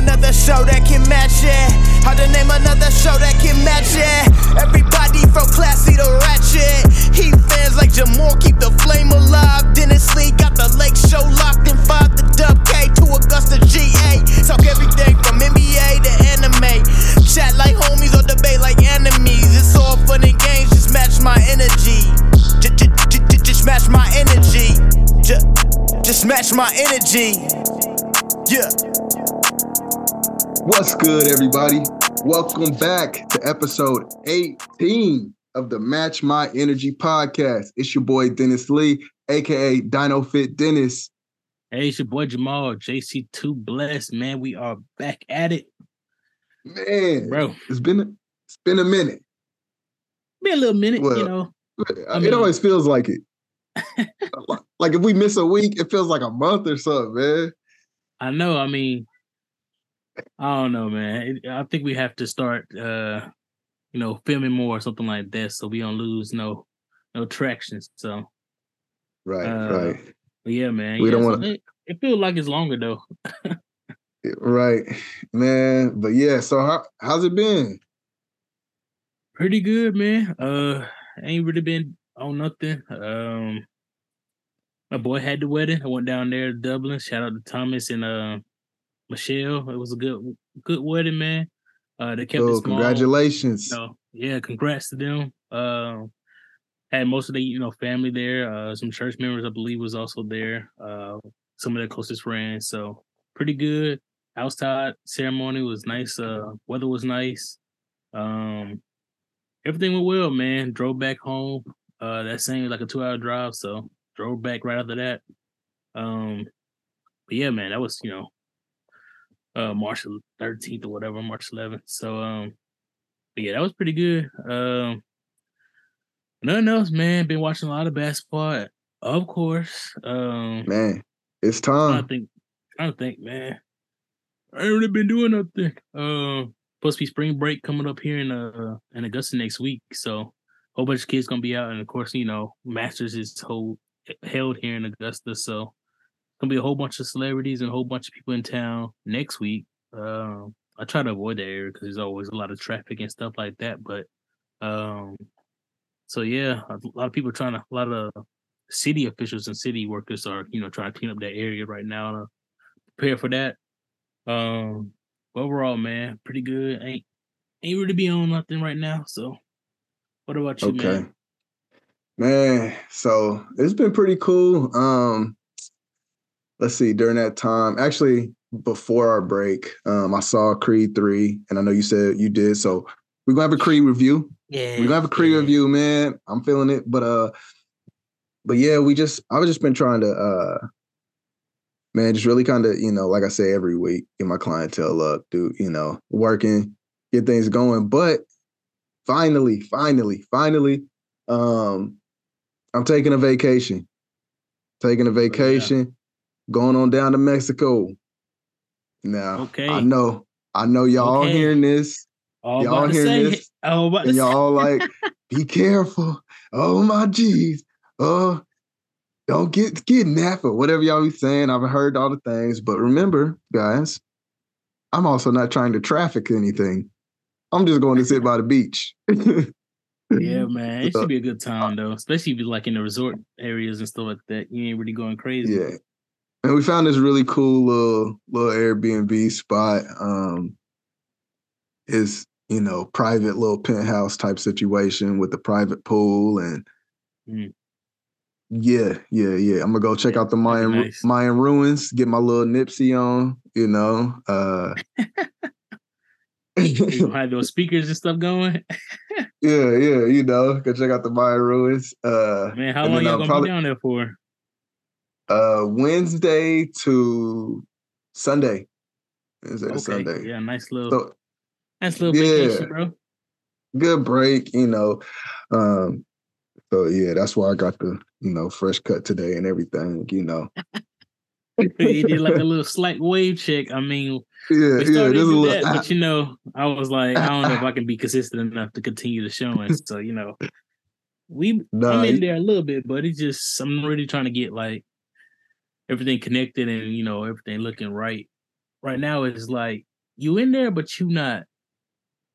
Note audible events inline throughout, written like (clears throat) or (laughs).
another show that can match it. Hard to name another show that can match it. Everybody from classy to ratchet. Heat fans like Jamaal keep the flame alive. Dennis Lee got the lake show locked in five to Dub K to Augusta GA. Talk everything from NBA to anime. Chat like homies or debate like enemies. It's all fun and games, just match my energy. Just match my energy. Just match my energy. Yeah. What's good, everybody? Welcome back to episode 18 of the Match My Energy podcast. It's your boy Dennis Lee, aka Dino Fit Dennis. Hey, it's your boy Jamaal, JC2 Blessed, man. We are back at it, Man, bro. it's been it's been a minute. Be a little minute, Well, you know. it mean- always feels like it. (laughs) like if we miss a week, it feels like a month or something, man. I know. I mean, I don't know, man. I think we have to start, uh, you know, filming more or something like that, so we don't lose no, no traction. So, Right, Uh, right, yeah, man. We yeah, don't so wanna- It, it feels like it's longer though. right, man. But yeah, so how how's it been? Pretty good, man. Uh, ain't really been on nothing. Um, my boy had the wedding. I went down there to Dublin. Shout out to Thomas and uh Michelle. It was a good good wedding, man. Uh, they kept it Oh, small. congratulations. So yeah, congrats to them. Uh, had most of the you know family there. Uh, some church members, I believe, was also there. Uh, some of their closest friends. So pretty good. Outside ceremony was nice. Uh, weather was nice. Um, everything went well, man. Drove back home. Uh, that same like a two hour drive. So drove back right after that. Um, but yeah, man, that was you know, uh, March thirteenth or whatever, March eleventh. So um, but yeah, that was pretty good. Um, nothing else, man. Been watching a lot of basketball, of course. Um, Man, it's time. I think, to think, man. I ain't really been doing nothing. Um, supposed to be spring break coming up here in uh in Augusta next week, so a whole bunch of kids gonna be out, and of course, you know, Masters is held here in Augusta, so gonna be a whole bunch of celebrities and a whole bunch of people in town next week. Um, I try to avoid that area because there's always a lot of traffic and stuff like that, but um, so yeah, a lot of people trying to, a lot of city officials and city workers are, you know, trying to clean up that area right now to prepare for that. Um, overall, man, pretty good. Ain't ain't really be on nothing right now. So, what about you, Okay. man? Man, so it's been pretty cool. Um, let's see, during that time, actually before our break, um, I saw Creed 3, and I know you said you did. So we're gonna have a Creed review. Yeah, We're gonna have a Creed yeah. review, man. I'm feeling it. But uh, but yeah, we just I've just been trying to uh man, just really kind of, you know, like I say every week, get my clientele up, do, you know, working, get things going. But finally, finally, finally, um, I'm taking a vacation. Taking Oh, a vacation, going on down to Mexico. Now, Okay. I know, I know y'all Okay. hearing this, oh, All y'all about to hearing this, all and y'all like, (laughs) be careful. Oh my geez. Oh, don't get kidnapped or whatever y'all be saying. I've heard all the things, but remember, guys, I'm also not trying to traffic anything. I'm just going to sit by the beach. Yeah, (laughs) man, it should be a good time though, especially if you're like in the resort areas and stuff like that. You ain't really going crazy. Yeah. And we found this really cool little little Airbnb spot. Um is, you know, private little penthouse type situation with the private pool and Mm. yeah, yeah, yeah. I'm gonna go check out the Mayan nice. Mayan ruins, get my little Nipsey on, you know. Uh (laughs) You have those speakers and stuff going. (laughs) yeah, yeah, you know, go check out the Mayan ruins. Uh Man, how long y'all gonna probably- be down there for? Uh Wednesday to Sunday. Wednesday to Sunday. yeah, nice little, So nice little yeah. vacation, bro. good break, you know. Um, so yeah, that's why I got the, you know, fresh cut today and everything, you know. (laughs) he did like a little (laughs) slight wave check. I mean, Yeah, we yeah, started there's a little that, but you know, I was like, I don't know if I can be (laughs) consistent enough to continue the showing. So you know, we Nah, I'm in there a little bit, but it's just I'm really trying to get like everything connected and you know everything looking right. Right now, it's like you in there, but you not.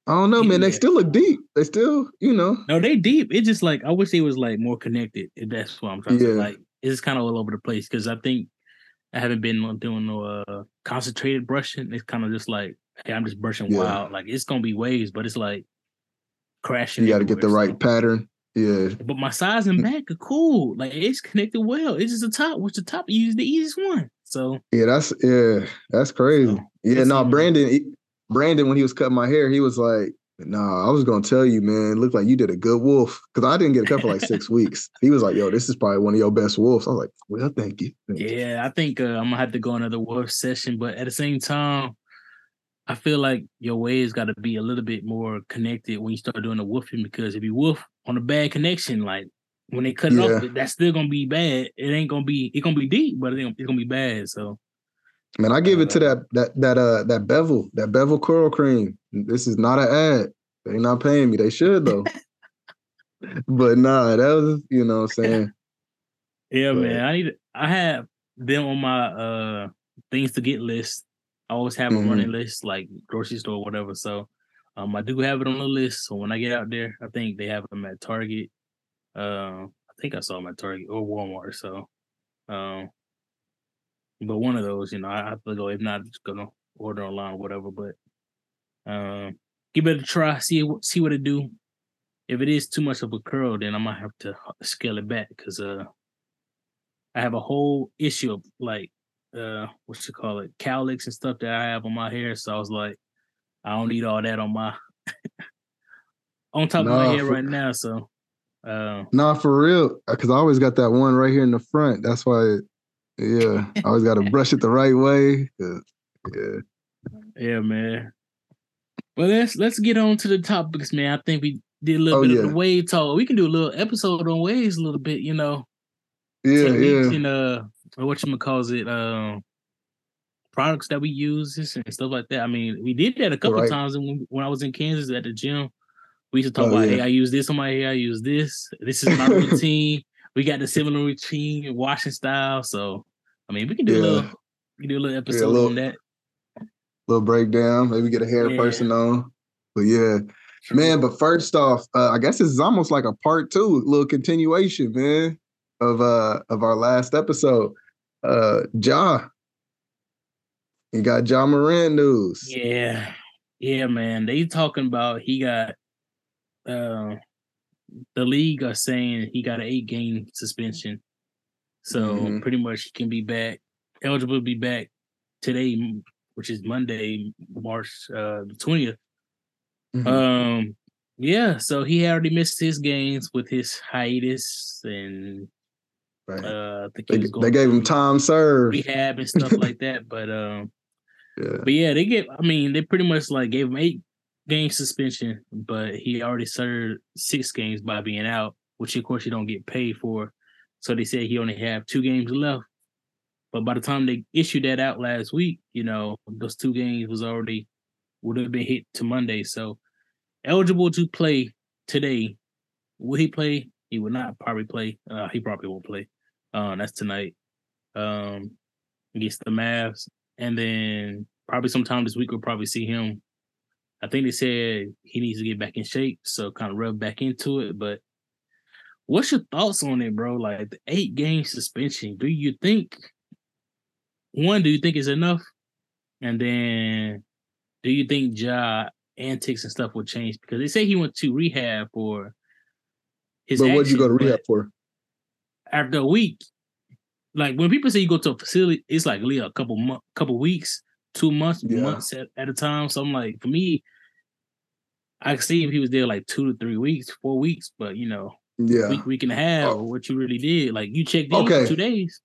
I don't know, man. They still look deep. They still, you know. No, they deep. It's just like I wish they was like more connected. That's what I'm trying yeah. to say. Like it's kind of all over the place because I think I haven't been doing no uh, concentrated brushing. It's kind of just like, hey, I'm just brushing yeah. wild. Like it's gonna be waves, but it's like crashing. You got to get the right so. pattern. Yeah. But my sides and back are cool. Like it's connected well. It's just the top. Which the top use the easiest one. So yeah, that's yeah, that's crazy. So, yeah, no, nah, Brandon, Brandon, when he was cutting my hair, he was like, Nah, I was gonna tell you, man. It looked like you did a good wolf because I didn't get a cut for like six (laughs) weeks. He was like, "Yo, this is probably one of your best wolves." I was like, "Well, thank you." Thank yeah, you. I think uh, I'm gonna have to go another wolf session, but at the same time, I feel like your waves got to be a little bit more connected when you start doing the wolfing because if you wolf on a bad connection, like when they cut it yeah. off, that's still gonna be bad. It ain't gonna be. It's gonna be deep, but it's gonna be bad. So Man, I give it to that that that uh that bevel, that bevel curl cream. This is not an ad. They not paying me. They should though. (laughs) but nah, that was you know what I'm saying. Yeah, but, man. I need I have them on my uh things to get list. I always have mm-hmm. a running list, like grocery store, whatever. So um I do have it on the list. So when I get out there, I think they have them at Target. Uh, I think I saw them at Target or Walmart. So um but one of those, you know, I have to go. If not, just gonna order online or whatever. But um, give it a try. See see what it do. If it is too much of a curl, then I might have to scale it back because uh, I have a whole issue of like uh, what you call it, cowlicks and stuff that I have on my hair. So I was like, I don't need all that on my (laughs) on top nah, of my hair for, right now. So. Uh, nah, for real, because I always got that one right here in the front. That's why yeah, I always got to (laughs) brush it the right way. Yeah. Yeah, man. Well, let's let's get on to the topics, man. I think we did a little oh, bit yeah. of the wave talk. We can do a little episode on waves a little bit, you know. Yeah, yeah. And uh, what you calls it, um, products that we use and stuff like that. I mean, we did that a couple right. times when, when I was in Kansas at the gym. We used to talk oh, about, yeah. hey, I use this on my hair, I use this. This is my (laughs) routine we got the similar routine, washing style. So I mean, we can do yeah. a little, we can do a little episode yeah, a little, on that. Little breakdown. Maybe get a hair person on. But yeah, man. But first off, uh, I guess this is almost like a part two, a little continuation, man, of uh of our last episode. Uh, Ja, you got Ja Morant news. Yeah, yeah, man. They talking about he got uh the league are saying he got an eight game suspension. So mm-hmm. pretty much he can be back, eligible to be back today, which is Monday, March uh, the 20th. Mm-hmm. Um, yeah, so he already missed his games with his hiatus and right. uh, they, they gave him time served rehab and stuff like (laughs) that. But um, yeah. but yeah, they get. I mean, they pretty much like gave him eight game suspension, but he already served six games by being out, which of course you don't get paid for. So they said he only have two games left. But by the time they issued that out last week, you know, those two games was already would have been hit to Monday. So eligible to play today. Will he play? He would not probably play. Uh, he probably won't play. Uh, that's tonight. Um, against the Mavs. And then probably sometime this week we'll probably see him I think they said he needs to get back in shape, so kind of rub back into it. But what's your thoughts on it, bro? Like the eight game suspension. Do you think one? Do you think is enough? And then, do you think Ja antics and stuff will change? Because they say he went to rehab for his. But what'd you go to rehab for? After a week, like when people say you go to a facility, it's like a couple month, couple weeks two months, yeah. months at, at a time. So I'm like, for me, I could see if he was there like two to three weeks, four weeks, but you know, yeah, week, week and a half, oh. what you really did. Like you checked in okay. two days.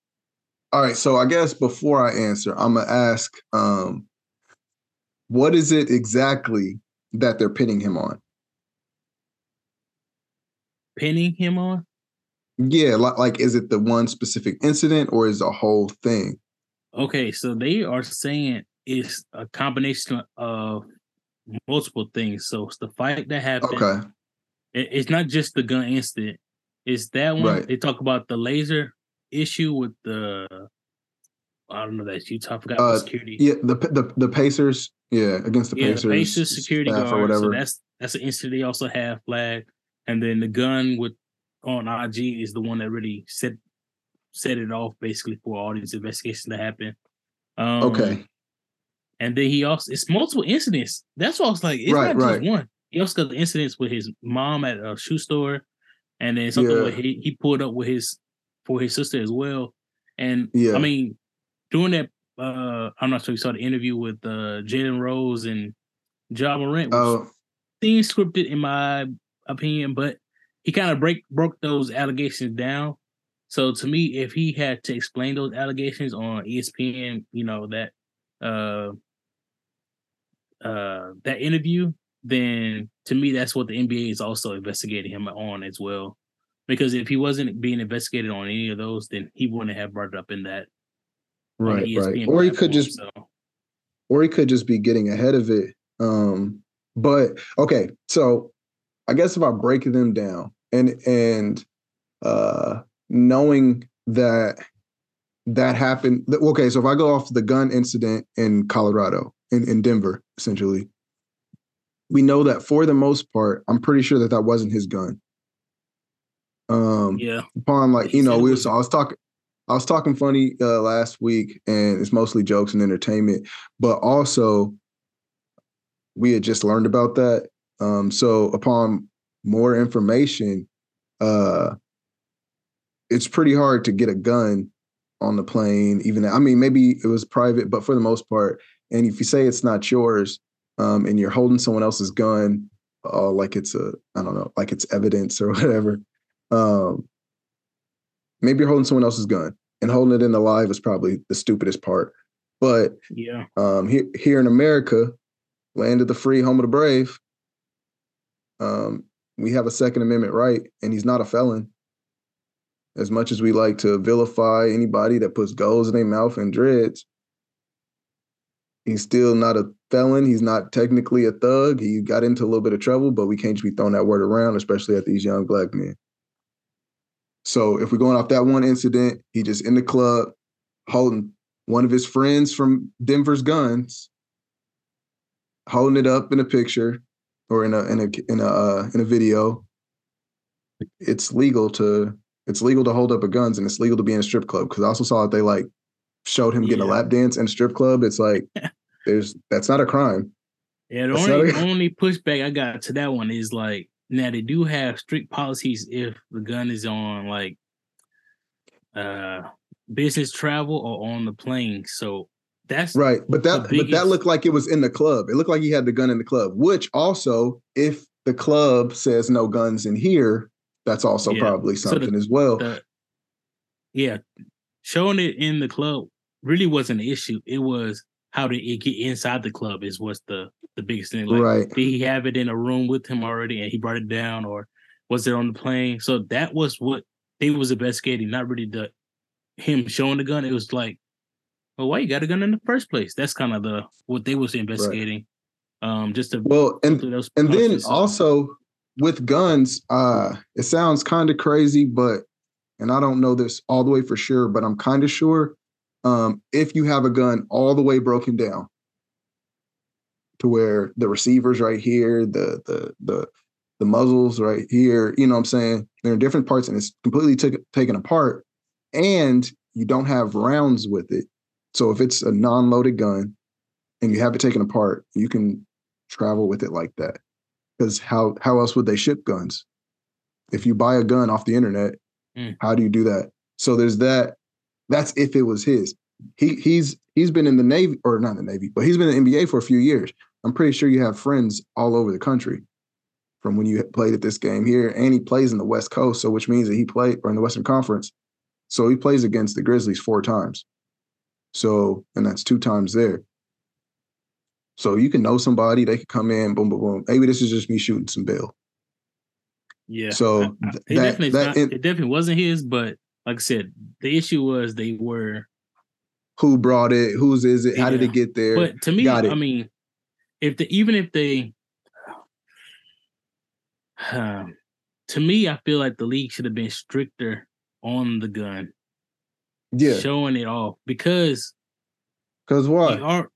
All right. So I guess before I answer, I'm gonna ask, um, what is it exactly that they're pinning him on? Pinning him on? Yeah, like, like is it the one specific incident or is the whole thing? Okay, so they are saying it's a combination of multiple things. So it's the fight that happened. Okay. It, it's not just the gun incident. It's that one. Right. They talk about the laser issue with the I don't know that Utah. Forgot uh, security. Yeah, the the the Pacers Yeah, against the yeah, Pacers, Pacers security guard. or whatever. So that's that's an incident they also have flag, and then the gun with on IG is the one that really set set it off basically for all these investigations to happen. Um, okay, and then he also it's multiple incidents. That's why I was like, it's Right, not right. just one. He also got the incidents with his mom at a shoe store, and then something Yeah. where he, he pulled up with his for his sister as well. And Yeah. I mean, during that, uh, I'm not sure you saw the interview with uh, Jalen Rose and Ja Morant. Was oh seems scripted in my opinion, but he kind of break broke those allegations down. So to me, if he had to explain those allegations on ESPN, you know that uh uh that interview, then to me that's what the NBA is also investigating him on as well. Because if he wasn't being investigated on any of those, then he wouldn't have brought it up in that right, right. Or he could just so. or he could just be getting ahead of it. Um, but okay, so I guess if I break them down and and uh knowing that that happened okay, so if I go off the gun incident in Colorado, in, in Denver, essentially, we know that for the most part, I'm pretty sure that that wasn't his gun. Um, yeah. upon like you know we was- so I was talking I was talking funny uh, last week and it's mostly jokes and entertainment but also we had just learned about that um so upon more information uh it's pretty hard to get a gun on the plane even I mean maybe it was private but for the most part and if you say it's not yours um and you're holding someone else's gun uh, like it's a I don't know like it's evidence or (laughs) whatever um, maybe you're holding someone else's gun and holding it in the live is probably the stupidest part. But Yeah. um, here, here in America, land of the free, home of the brave, um, we have a Second Amendment right, and he's not a felon. As much as we like to vilify anybody that puts goals in their mouth and dreads, he's still not a felon. He's not technically a thug. He got into a little bit of trouble, but we can't just be throwing that word around, especially at these young black men. So if we're going off that one incident, he just in the club holding one of his friends from Denver's guns, holding it up in a picture or in a in a in a uh, in a video. It's legal to it's legal to hold up a guns and it's legal to be in a strip club because I also saw that they like showed him getting a lap dance in a strip club. It's like (laughs) there's that's not a crime. Yeah, the That's only a- only pushback I got to that one is like now they do have strict policies if the gun is on like uh business travel or on the plane. So that's Right. But that but that looked like it was in the club. It looked like he had the gun in the club, which also, if the club says no guns in here, that's also Yeah. probably So the- something as well. the yeah, showing it in the club really wasn't an issue. It was how did it get inside the club is what's the the biggest thing. Like right. did he have it in a room with him already and he brought it down or was it on the plane? So that was what they was investigating, not really the him showing the gun. It was like, well, why you got a gun in the first place? That's kind of the what they was investigating. Um, just to Well, and those and then processes. also with guns, uh, it sounds kind of crazy, but and I don't know this all the way for sure, but I'm kind of sure. Um, if you have a gun all the way broken down to where the receivers right here, the the the the muzzles right here, you know what I'm saying? They're in different parts and it's completely took taken apart, and you don't have rounds with it. So if it's a non-loaded gun and you have it taken apart, you can travel with it like that. Because how how else would they ship guns? If you buy a gun off the internet Mm. how do you do that? So there's that that's if it was his. He he's he's been in the navy or not the navy but he's been in the nba for a few years. I'm pretty sure you have friends all over the country from when you played at this game here and he plays in the west coast so which means that he played or in the western conference. So he plays against the grizzlies four times so and that's two times there so you can know somebody, they could come in, boom, boom, boom. Maybe this is just me shooting some bill. yeah. So I- I- th- it that- definitely that not, in- it definitely wasn't his, but like I said, the issue was they were Who brought it? Whose is it? How did it get there? But to me, it. I mean, if the even if they, um, (sighs) to me, I feel like the league should have been stricter on the gun, yeah, showing it off because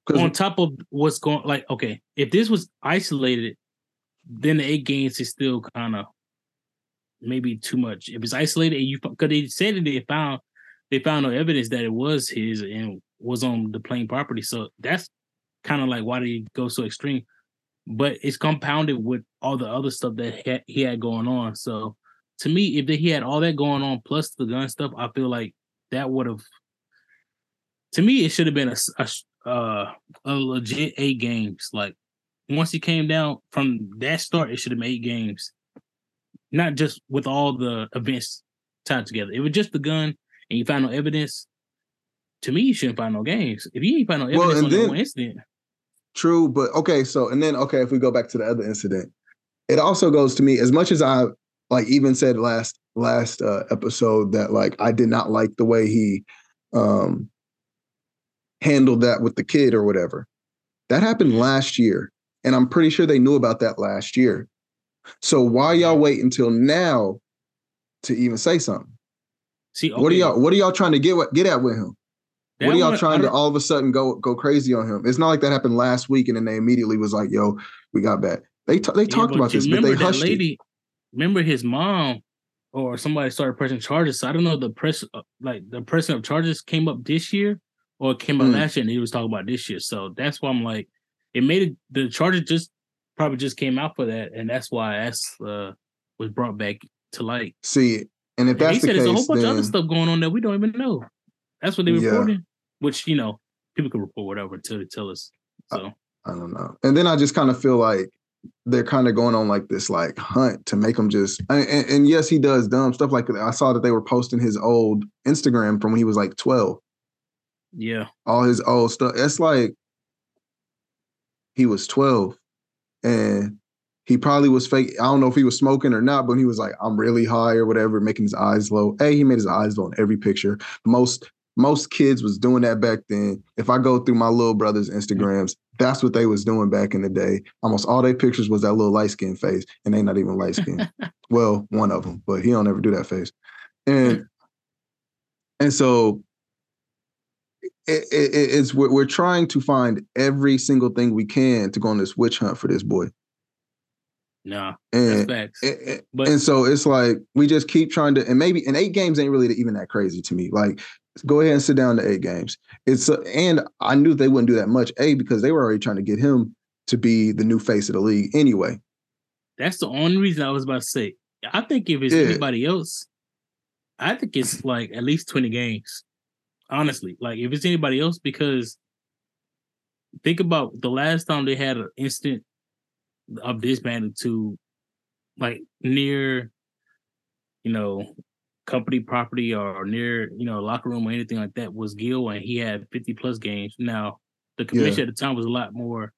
Because what? on top of what's going like okay, if this was isolated, then the eight games is still kind of maybe too much. If it's isolated and you because they said that they found they found no evidence that it was his and was on the plane property. So that's kind of like why did he go so extreme? But it's compounded with all the other stuff that he had going on. So to me, if he had all that going on plus the gun stuff, I feel like that would have. To me, it should have been a, a uh, a legit eight games. Like once he came down from that start, it should have been eight games, not just with all the events tied together. It was just the gun, and you find no evidence. To me, you shouldn't find no games. If you ain't find no evidence well, on then, one incident. True, but okay. So and then okay, if we go back to the other incident, it also goes to me as much as I like even said last last uh, episode that like I did not like the way he um handled that with the kid or whatever. That happened last year, and I'm pretty sure they knew about that last year. So why y'all wait until now to even say something? See, okay. what are y'all what are y'all trying to get get at with him? That what are y'all one, trying to all of a sudden go go crazy on him? It's not like that happened last week and then they immediately was like, "Yo, we got back." They t- they yeah, talked about this, but they hushed lady, it remember his mom or somebody started pressing charges. So I don't know the press uh, like the pressing of charges came up this year or it came up mm. last year and he was talking about this year. So that's why I'm like, it made it the charges just probably just came out for that, and that's why S uh, was brought back to light. See, and if that's and he the said case, there's a whole bunch then, of other stuff going on that we don't even know. That's what they yeah. reported. Which you know, people can report whatever until they tell us. So I, I don't know. And then I just kind of feel like they're kind of going on like this like hunt to make him just and, and, yes he does dumb stuff like that. i saw that they were posting his old instagram from when he was like 12 yeah. All his old stuff it's like he was 12 and he probably was fake i don't know if he was smoking or not but he was like i'm really high or whatever making his eyes low. Hey he made his eyes low in every picture. Most most kids was doing that back then. If I go through my little brother's Instagrams, that's what they was doing back in the day. Almost all their pictures was that little light skin face, and they not even light skin. (laughs) well, one of them, but he don't ever do that face. And and so it, it, it's we're, we're trying to find every single thing we can to go on this witch hunt for this boy. No, and, and, but, and so it's like we just keep trying to, and maybe and eight games ain't really even that crazy to me. Like go ahead and sit down to eight games. It's uh, and I knew they wouldn't do that much. A because they were already trying to get him to be the new face of the league anyway. That's the only reason I was about to say. I think if it's yeah. anybody else, I think it's like at least twenty games. Honestly, like if it's anybody else, because think about the last time they had an instant of this magnitude, like near, you know, company property or near, you know, locker room or anything like that was Gil, and he had 50 plus games. Now, the commission yeah. at the time was a lot more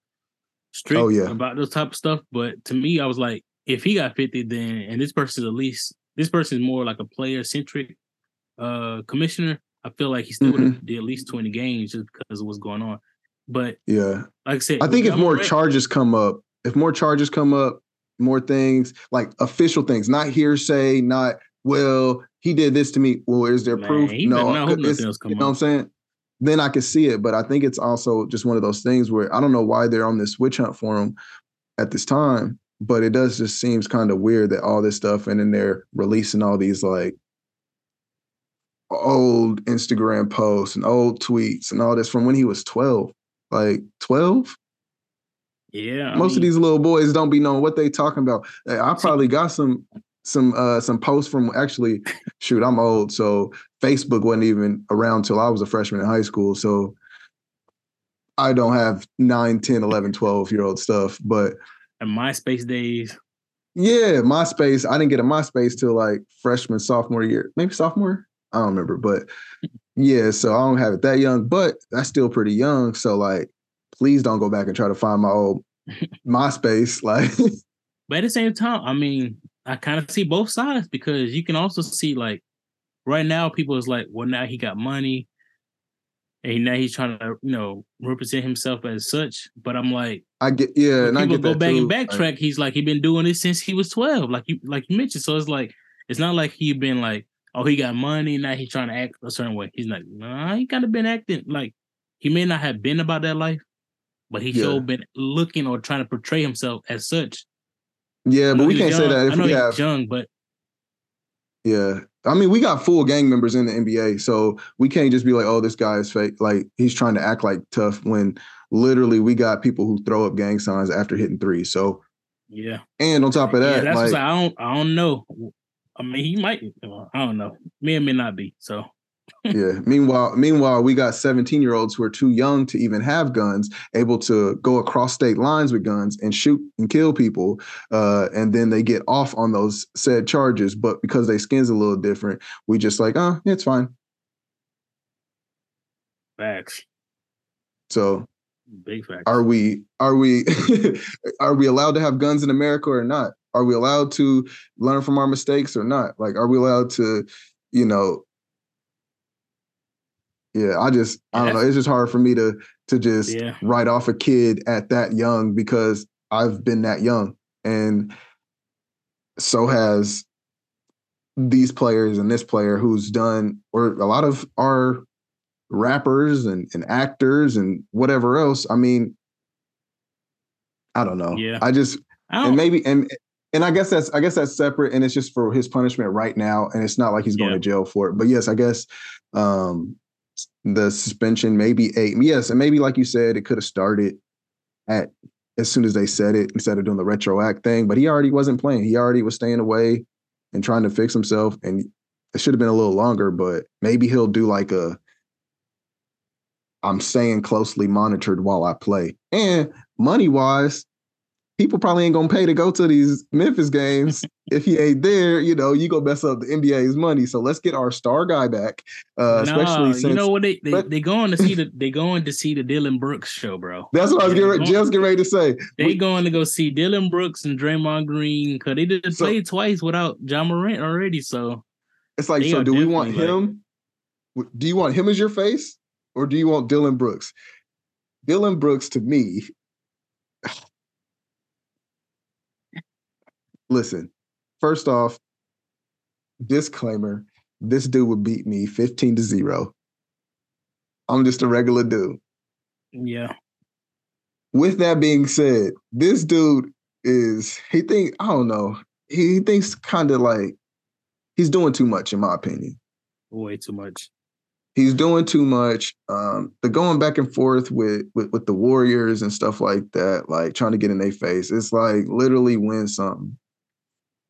strict oh, yeah. about those type of stuff. But to me, I was like, if he got 50, then and this person's at least this person is more like a player centric uh commissioner. I feel like he still mm-hmm. would have did at least 20 games just because of what's going on. But yeah, like I said, I think if more charges come up, if more charges come up, more things like official things, not hearsay, not well, he did this to me. Well, is there Man, proof? No, you know what I'm saying? Then I could see it, but I think it's also just one of those things where I don't know why they're on this witch hunt for him at this time, but it does just seems kind of weird that all this stuff and then they're releasing all these like old Instagram posts and old tweets and all this from when he was 12. Like 12? Yeah. I Most mean, of these little boys don't be knowing what they talking about. I probably got some some uh some posts from actually shoot i'm old so facebook wasn't even around till i was a freshman in high school so i don't have 9 10 11 12 year old stuff but and myspace days? Yeah myspace i didn't get a myspace till like freshman sophomore year maybe sophomore? I don't remember but yeah so i don't have it that young but that's still pretty young so like please don't go back and try to find my old (laughs) myspace like but at the same time i mean I kind of see both sides because you can also see like right now people is like, well, now he got money, and now he's trying to you know represent himself as such. But I'm like, I get yeah, and I get go back too. and backtrack. I, he's like he been doing this since he was 12, like you like you mentioned. So it's like it's not like he been like, oh, he got money now he's trying to act a certain way. He's like, nah, he kind of been acting like he may not have been about that life, but he Yeah. sure been looking or trying to portray himself as such. Yeah, but we can't say young- that I if we have. young, but Yeah. I mean, we got full gang members in the NBA, so we can't just be like, "Oh, this guy is fake." Like he's trying to act like tough when literally we got people who throw up gang signs after hitting three. So, yeah, and on top of that, yeah, that, that's like, I don't I don't know. I mean, he might. I don't know. May or may not be. So yeah. Meanwhile, meanwhile, we got 17 year olds who are too young to even have guns, able to go across state lines with guns and shoot and kill people, uh, and then they get off on those said charges. But because their skin's a little different, we just like, oh, it's fine. facts, So big facts. are we are we (laughs) are we allowed to have guns in America or not? Are we allowed to learn from our mistakes or not? Like, are we allowed to, you know? Yeah, I just I don't know. It's just hard for me to to just Yeah. write off a kid at that young because I've been that young, and so has these players and this player who's done, or a lot of our rappers and, and actors and whatever else. I mean, I don't know. Yeah. I just I and maybe and and I guess that's I guess that's separate and it's just for his punishment right now and it's not like he's going Yeah. to jail for it. But yes, I guess um the suspension maybe eight. Yes, and maybe like you said, it could have started at as soon as they said it instead of doing the retro act thing. But he already wasn't playing. He already was staying away and trying to fix himself. And it should have been a little longer, but maybe he'll do like a I'm staying closely monitored while I play. And money wise, people probably ain't gonna pay to go to these Memphis games (laughs) if he ain't there. You know, you go mess up the NBA's money. So let's get our star guy back, uh, especially since you know what they they, but- they going to see the (laughs) they going to see the Dillon Brooks show, bro. that's what I was getting ready, just getting ready to say. They We- going to go see Dillon Brooks and Draymond Green because they did So- play twice without Ja Morant already. So It's like, so do we want definitely, like- him? Do you want him as your face, or do you want Dillon Brooks? Dillon Brooks to me. Listen, first off, disclaimer: this dude would beat me fifteen to zero. I'm just a regular dude. yeah, With that being said, this dude is he think I don't know. He thinks kind of like he's doing too much, in my opinion. way too much. he's doing too much. Um, the going back and forth with, with with the Warriors and stuff like that, like trying to get in their face. It's like literally win something.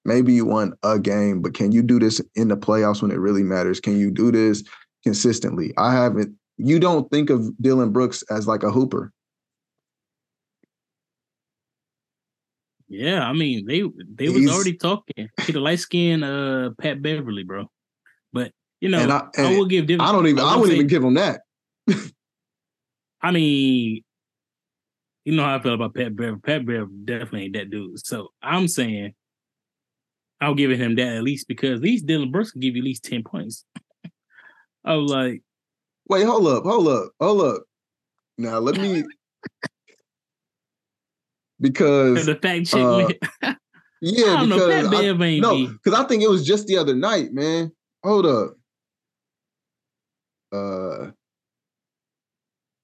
Maybe you won a game, but can you do this in the playoffs when it really matters? Can you do this consistently? I haven't. You don't think of Dillon Brooks as like a hooper. Yeah, I mean they they was already talking to the light skinned uh Pat Beverley, bro. But you know, And I, I- and will give. Div- I don't even. I wouldn't even give him that. I mean, you know how I feel about Pat Bev. Pat Bev definitely ain't that dude. So I'm saying I'll give him that at least because at least Dillon Brooks can give you at least 10 points. (laughs) I was like, Wait, hold up, hold up, hold up. Now let me. (laughs) Because the fact check uh, yeah, (laughs) know. because Pat I- No, because I think it was just the other night, man. Hold up. Uh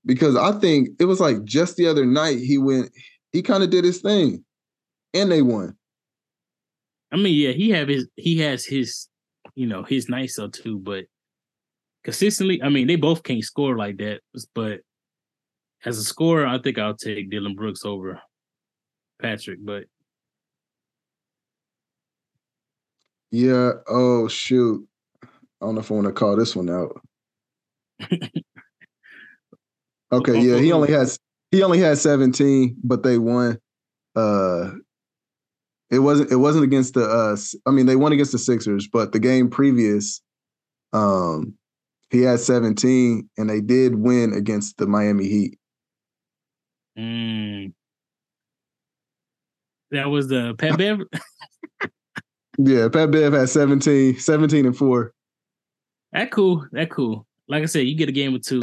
because I think it was like just the other night he went, he kind of did his thing. And they won. I mean, yeah, he have his he has his, you know, his nights or two, but consistently, I mean, they both can't score like that. But as a scorer, I think I'll take Dillon Brooks over Patrick. But Yeah. Oh shoot. I don't know if I want to call this one out. (laughs) Okay, yeah, he only has he only had 17, but they won. Uh it wasn't it wasn't against the uh I mean they won against the Sixers, but the game previous um he had 17 and they did win against the Miami Heat. mm, that was the Pat Bev. (laughs) Yeah, Pat Bev had 17, 17 and 4. that cool. That cool. Like I said, you get a game or two.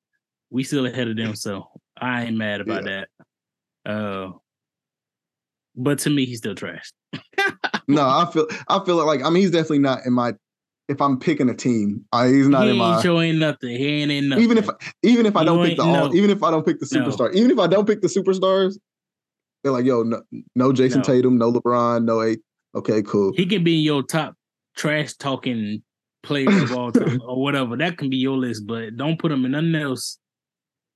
(laughs) we still ahead of them, so I ain't mad about that. Uh, but to me, he's still trash. (laughs) No, I feel I feel like I mean he's definitely not in my if I'm picking a team, I, he's not he in my. ain't showing nothing. He ain't in nothing. even if even if I don't pick the all, no. even if I don't pick the No. superstar, even if I don't pick the superstars, they're like, yo, no, no Jayson No. Tatum, no LeBron, no eight. Okay, cool. he can be your top trash talking player of all time (laughs) or whatever. That can be your list, but don't put him in nothing else.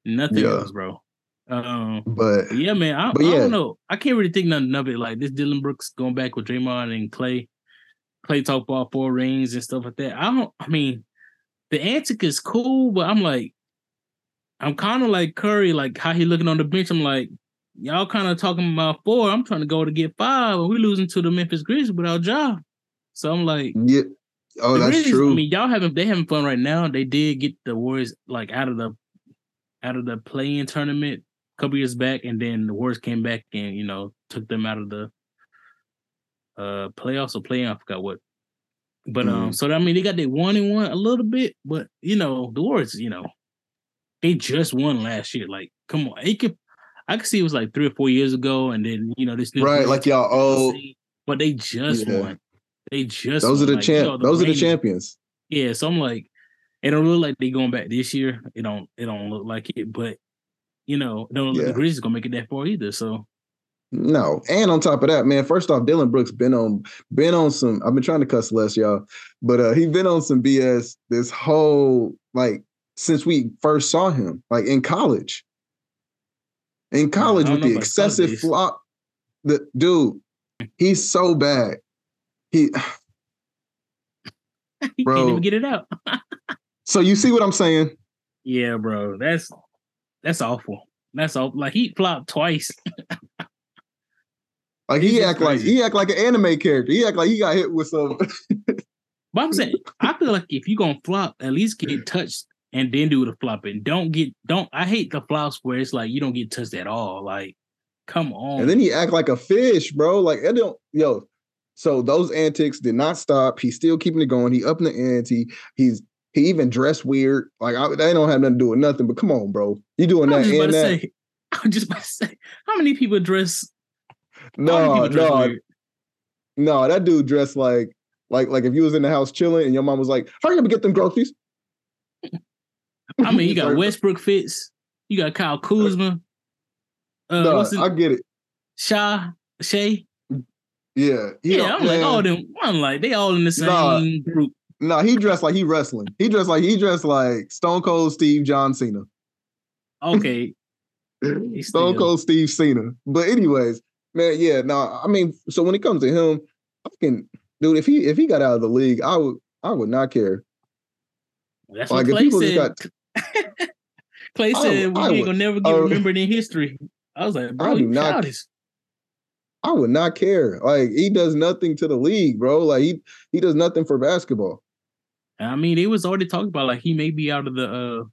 Nothing Yeah. else, bro. Um, But yeah, man. I, But I yeah. don't know. I can't really think nothing of it. Like this Dillon Brooks going back with Draymond and Clay. Clay talk about four rings and stuff like that. I don't. I mean, the antic is cool, but I'm like, I'm kind of like Curry, like how he looking on the bench. I'm like, y'all kind of talking about four. I'm trying to go to get five, and we losing to the Memphis Grizzlies without Ja. So I'm like, yeah, oh, that's Grizzlies, true. I mean, y'all having they having fun right now. They did get the Warriors like out of the out of the play-in tournament couple years back, and then the Warriors came back and you know took them out of the uh playoffs or play-in. I forgot what. But um, Mhm. so I mean, they got their one and one a little bit, but you know, the Warriors, you know, they just won last year. Like, come on, it could. I could see it was like three or four years ago, and then you know this new right, like y'all. Oh, but they just Yeah. won. They just those are the Like, champ. yo, those are the champions. yeah, so I'm like, it don't look like they going back this year. It don't. It don't look like it. But you know, don't Yeah. the Grizzlies gonna make it that far either. So No, and on top of that, man. First off, Dillon Brooks been on been on some. I've been trying to cuss less, y'all, but uh he been on some BS this whole like since we first saw him, like in college. In college with the excessive flop, the dude, he's so bad. He (sighs) (laughs) he Bro. can't even get it out. (laughs) so you see what I'm saying? yeah, bro, that's that's awful. That's all. Like he flopped twice. (laughs) Like he just act like he act like an anime character. He act like he got hit with some. (laughs) But I'm saying, I feel like if you're gonna flop, at least get mm. touched and then do the flopping. Don't get don't. I hate the flops where it's like you don't get touched at all. Like, come on. And then he act like a fish, bro. Like I don't, yo. So those antics did not stop. He's still keeping it going. He up in the ante. He's he even dressed weird. Like I, they don't have nothing to do with nothing. But come on, bro. You doing that was just about and to that? say. (laughs) I was just about to say, how many people dress? No, people dress no, weird? no. That dude dressed like like like if you was in the house chilling and your mom was like, "Hurry up and get them groceries." I mean, you (laughs) got Westbrook fits. you got Kyle Kuzma, uh, No, I get it. Shaw, Shay. Yeah, Yeah, I'm like, all them. I'm like, they all in the same Nah. group. No, he dressed like he wrestling. He dressed like he dressed like Stone Cold Steve John Cena. Okay, (laughs) Stone still- Cold Steve Cena. But anyways, man, yeah, no, I mean, so when it comes to him, fucking dude, if he if he got out of the league, I would I would not care. that's Like, what if Clay said. Clay said we I ain't gonna never get uh, remembered in history. I was like, bro, do you not- childish. I would not care. Like he does nothing to the league, bro. Like he he does nothing for basketball. I mean, it was already talked about like he may be out of the uh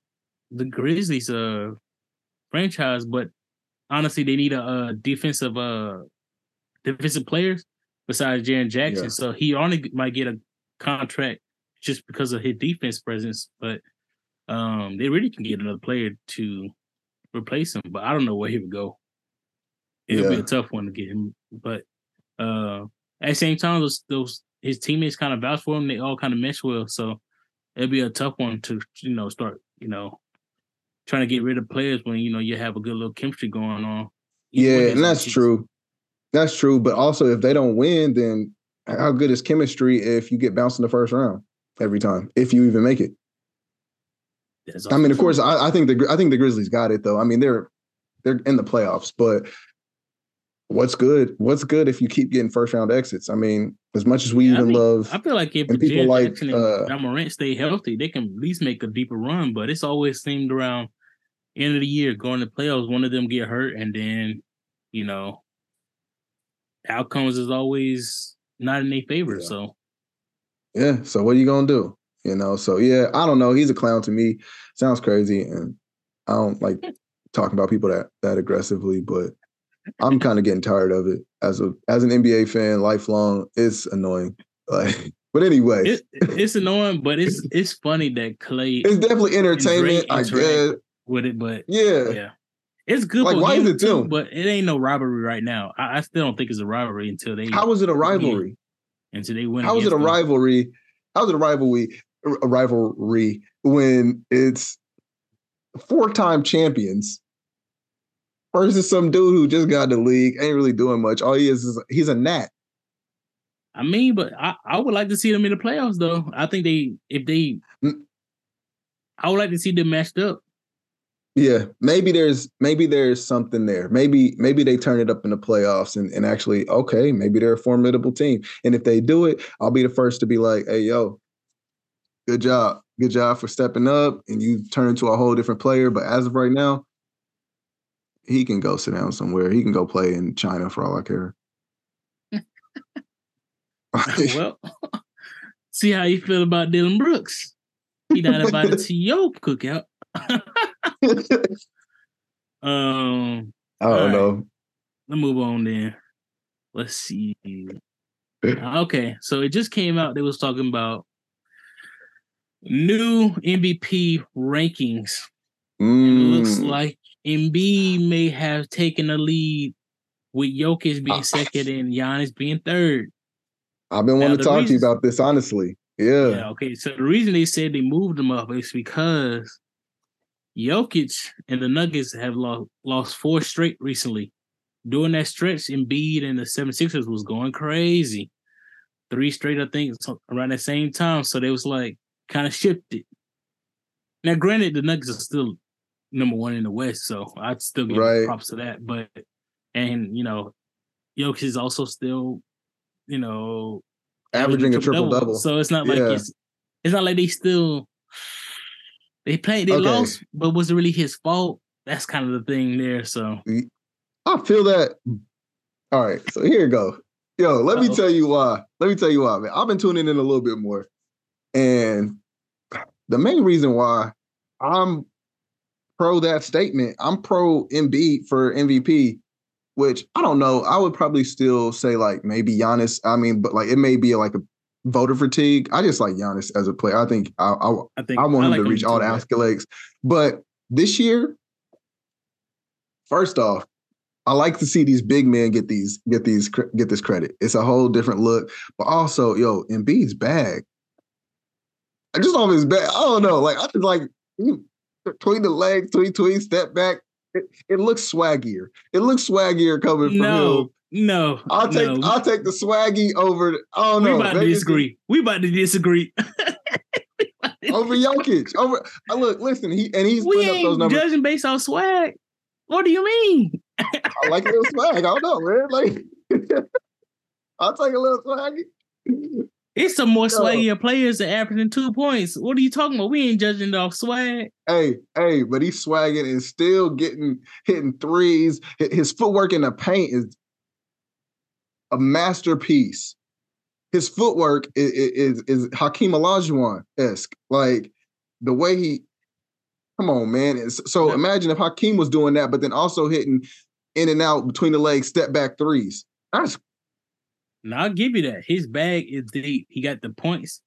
the Grizzlies uh franchise, but honestly, they need a uh defensive uh defensive players besides Jaren Jackson. Yeah. So he only might get a contract just because of his defense presence, but um they really can get another player to replace him. But I don't know where he would go. It'll be a tough one to get him, but uh at the same time, those those his teammates kind of vouch for him. They all kind of mesh well, so it'd be a tough one to you know start you know trying to get rid of players when you know you have a good little chemistry going on. Yeah, and that's true. That's true. But also, if they don't win, then how good is chemistry if you get bounced in the first round every time, if you even make it? I mean, of course. I, I think the I think the Grizzlies got it though. I mean, they're they're in the playoffs, but what's good? What's good if you keep getting first round exits? I mean, as much as we Yeah, I even mean, love, I feel like if people Jaren like, and uh, Morant stay healthy, they can at least make a deeper run. But it's always seemed around end of the year going to playoffs, one of them get hurt, and then you know outcomes is always not in their favor. Yeah. So yeah. So what are you gonna do? You know. So yeah, I don't know. He's a clown to me. Sounds crazy, and I don't like talking about people that that aggressively, but I'm kind of getting tired of it as a as an NBA fan, lifelong. It's annoying. Like, (laughs) but anyway, it, it's annoying, but it's it's funny that Clay it's definitely entertainment. I guess. with it, but Yeah. yeah. It's good Like, why is it too, them? but it ain't no rivalry right now. I, I still don't think it's a rivalry until they How is it a rivalry? until they win. How is it a them. rivalry how's it a rivalry? A rivalry when it's four-time champions versus some dude who just got in the league, ain't really doing much. All he is is he's a gnat. I mean, but I, I would like to see them in the playoffs though. I think they if they Mm. I would like to see them matched up. Yeah, maybe there's maybe there's something there. Maybe maybe they turn it up in the playoffs and, and actually okay, maybe they're a formidable team. And if they do it, I'll be the first to be like, hey yo, good job. Good job for stepping up and you turn into a whole different player. But as of right now, he can go sit down somewhere. He can go play in China for all I care. (laughs) well, (laughs) see how you feel about Dillon Brooks. He not invited to your cookout. (laughs) um, I don't know. let's move on then. Let's see. Okay, so it just came out. They was talking about new MVP rankings. It looks Mm, like Embiid may have taken a lead with Jokic being Ah. second and Giannis being third. I've been Now, wanting the to talk to you about this honestly. Yeah. Yeah, okay. So the reason they said they moved them up is because Jokic and the Nuggets have lost lost four straight recently. During that stretch, Embiid and the 76ers was going crazy. Three straight, I think, around the same time. So they was like kind of shifted. Now, granted, the Nuggets are still number one in the West, so I'd still give Right. props to that. But and you know, Jokic is also still, you know, Averaging a triple double. So it's not like Yeah. it's it's not like they still they played they Okay. lost, but was it really his fault? That's kind of the thing there. So I feel that. All right, so here you go. Yo, let me Uh-oh. tell you why. Let me tell you why, man. I've been tuning in a little bit more. And the main reason why I'm pro that statement, I'm pro Embiid for MVP, which I don't know. I would probably still say like maybe Giannis. I mean, but like it may be like a voter fatigue. I just like Giannis as a player. I think I, I I think I want him like to reach all the accolades. But this year, first off, I like to see these big men get these get these get this credit. It's a whole different look. But also, yo, Embiid's bag. I just his back. I don't know. Like I just like between the legs, tweet, tweet, step back. It, it looks swaggier. It looks swaggier coming from him. No, no. I'll take no. I'll take the swaggy over. Oh no, we about to disagree. We about to disagree. (laughs) over Jokic. Over I look, listen, he and he's we putting up those numbers. judging based on swag. What do you mean? I like a little swag. I don't know, man. Like (laughs) I'll take a little swag. It's some more Yo. swaggier players that averaging two points. What are you talking about? We ain't judging off swag. Hey, hey, but he's swagging and still getting hitting threes. His footwork in the paint is a masterpiece. His footwork is is, is Hakeem Olajuwon esque. Like the way he, come on, man. It's, so Yeah. imagine if Hakeem was doing that, but then also hitting in and out between the legs, step back threes. That's Now I'll give you that. His bag is deep. He got the points.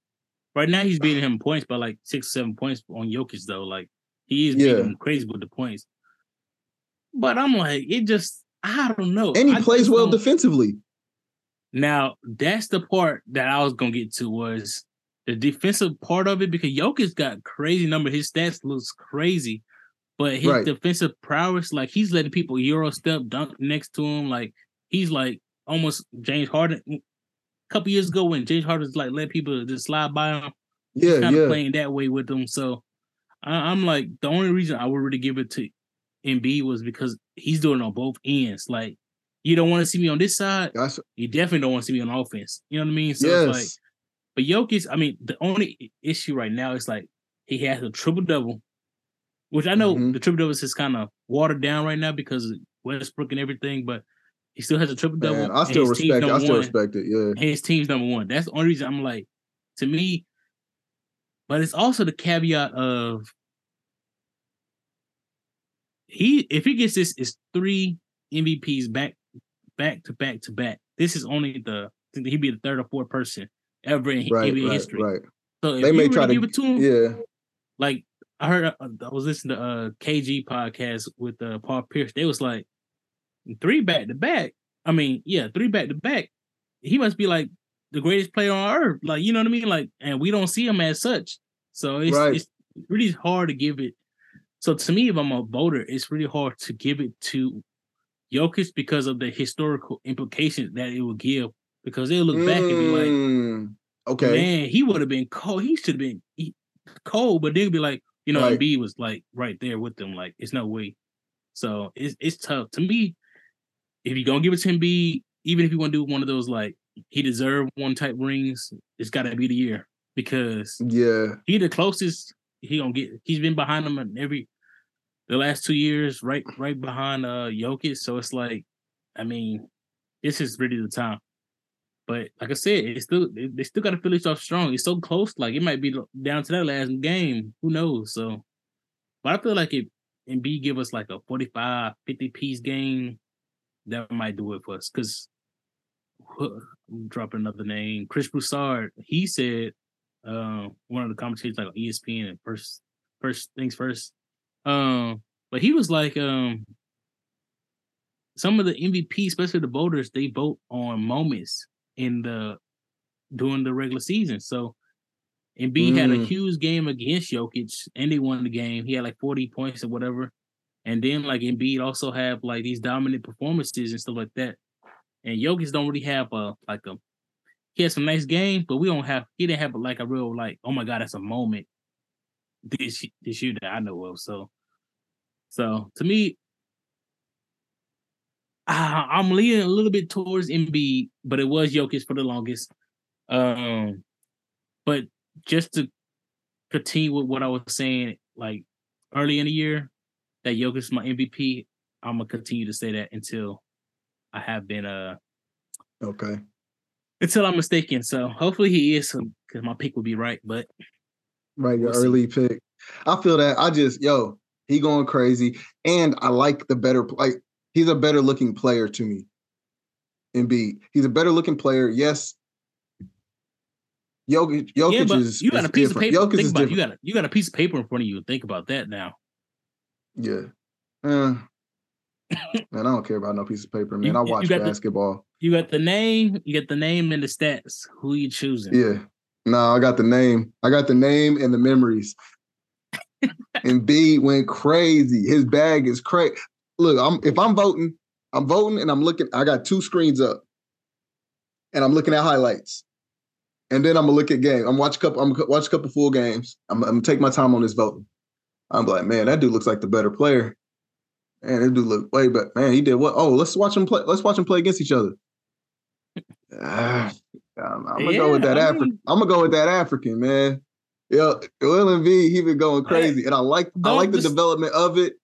Right now he's beating him points by like six, seven points on Jokic though. Like he is beating him crazy with the points. But I'm like, it just I don't know. and he I plays well defensively. Now that's the part that I was gonna get to was the defensive part of it because Jokic got crazy number. His stats looks crazy, but his Right. defensive prowess, like he's letting people euro step dunk next to him. Like he's like almost James Harden. A couple years ago when James Harden's like let people just slide by him, Yeah, kind of playing that way with them. So I, I'm like the only reason I would really give it to Embiid was because he's doing on both ends. Like you don't want to see me on this side, That's you definitely don't want to see me on offense. You know what I mean? So yes. it's like, but Jokic, I mean, the only issue right now is like he has a triple double, which I know Mhm. the triple double is kind of watered down right now because of Westbrook and everything, but he still has a triple double. Man, I still respect it. I still respect it. Yeah. His team's number one. That's the only reason I'm like, to me. But it's also the caveat of he if he gets this is three MVPs back back to back to back. This is only the he'd be the third or fourth person ever in Right, NBA right, history. right. So if They may really try to- give it to him, Yeah. like I heard, uh, I was listening to a KG podcast with uh, Paul Pierce. They was like three back to back. I mean, yeah, three back to back. He must be like the greatest player on earth. Like, you know what I mean? Like, and we don't see him as such. So it's Right. it's really hard to give it. So to me, if I'm a voter, it's really hard to give it to Jokic because of the historical implications that it would give. Because they'll look back and be like, Mm, okay. man, he would have been cold. He should have been cold, but they'll be like, you know, Right. Embiid was like right there with them. Like, it's no way. So it's it's tough to me. If you're gonna give it to Embiid, even if you want to do one of those like he deserved one type rings, it's got to be the year because Yeah. he the closest he gonna get. He's been behind him in every the last two years, right, right behind uh Jokic. So it's like, I mean, this is really the time. But like I said, it's still they still got to finish off strong. It's so close, like it might be down to that last game. Who knows? So, but I feel like if Embiid give us like a 45, 50 piece game, that might do it for us. Because I'm dropping another name, Chris Broussard. He said uh, one of the commentators like on ESPN and first first things first. Um, but he was like, um, some of the MVP, especially the voters, they vote on moments in the during the regular season. So and Embiid had a Mm. huge game against Jokic and they won the game. He had like 40 points or whatever. And then like Embiid also have like these dominant performances and stuff like that. And Jokic don't really have a like a he had some nice games, but we don't have he didn't have like a real like, oh my god, that's a moment this this year that I know of. So so to me, I, I'm leaning a little bit towards Embiid, but it was Jokic for the longest. Um, but just to continue with what I was saying, like early in the year, that Jokic is my MVP. I'm gonna continue to say that until I have been uh Okay. until I'm mistaken. So hopefully he is, because my pick would be right. But Right, your We'll see. early pick. I feel that. I just, yo, he going crazy. And I like the better, like, he's a better looking player to me. And Embiid. He's a better looking player. Yes. Jokic, Jokic yeah, is you got is a piece of paper. Jokic Think about it. You got a, you got a piece of paper in front of you. Think about that now. Yeah. Uh, man, I don't care about no piece of paper, man. You- I you watch the- basketball. You got the name, you got the name and the stats. Who you choosing? Yeah. No, I got the name. I got the name and the memories. and B went crazy. His bag is crazy. Look, I'm if I'm voting, I'm voting and I'm looking. I got two screens up, and I'm looking at highlights, and then I'm gonna look at game. I'm watch a couple. I'm gonna watch a couple full games. I'm, I'm gonna take my time on this voting. I'm like, man, that dude looks like the better player. Man, that dude look way better. Man, he did what? Oh, let's watch him play. Let's watch him play against each other. Ah, I'm, I'm gonna go with that I African. I'm gonna go with that African man. Yeah, Will and V, he been going crazy, and I like I like the dis- development of it.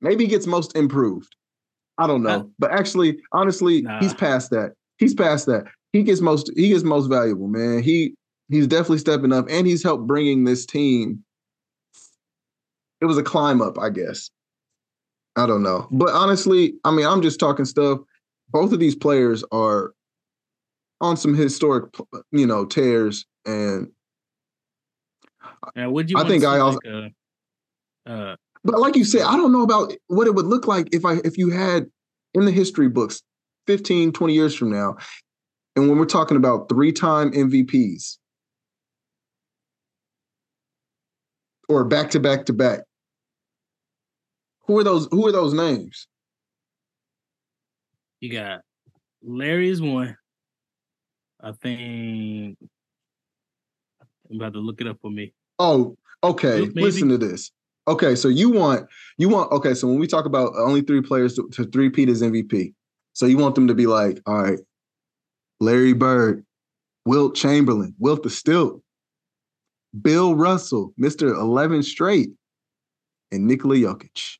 Maybe he gets most improved. I don't know, Uh, but actually, honestly, he's past that. He's past that. He gets most. He gets most valuable, man. He he's definitely stepping up, and he's helped bringing this team. It was a climb up, I guess. I don't know, but honestly, I mean, I'm just talking stuff. Both of these players are on some historic, you know, tears, and Now, would you? I think I also- like, uh, uh, But like you said, I don't know about what it would look like if I if you had in the history books 15, 20 years from now. And when we're talking about three-time MVPs or back to back to back, who are those who are those names? you got Larry is one. I think I'm about to look it up for me. Oh, okay. Maybe? Listen to this. Okay, so you want you want okay. So when we talk about only three players to, to three-peat as MVP, so you want them to be like, all right, Larry Bird, Wilt Chamberlain, Wilt the Stilt, Bill Russell, Mister Eleven Straight, and Nikola Jokic.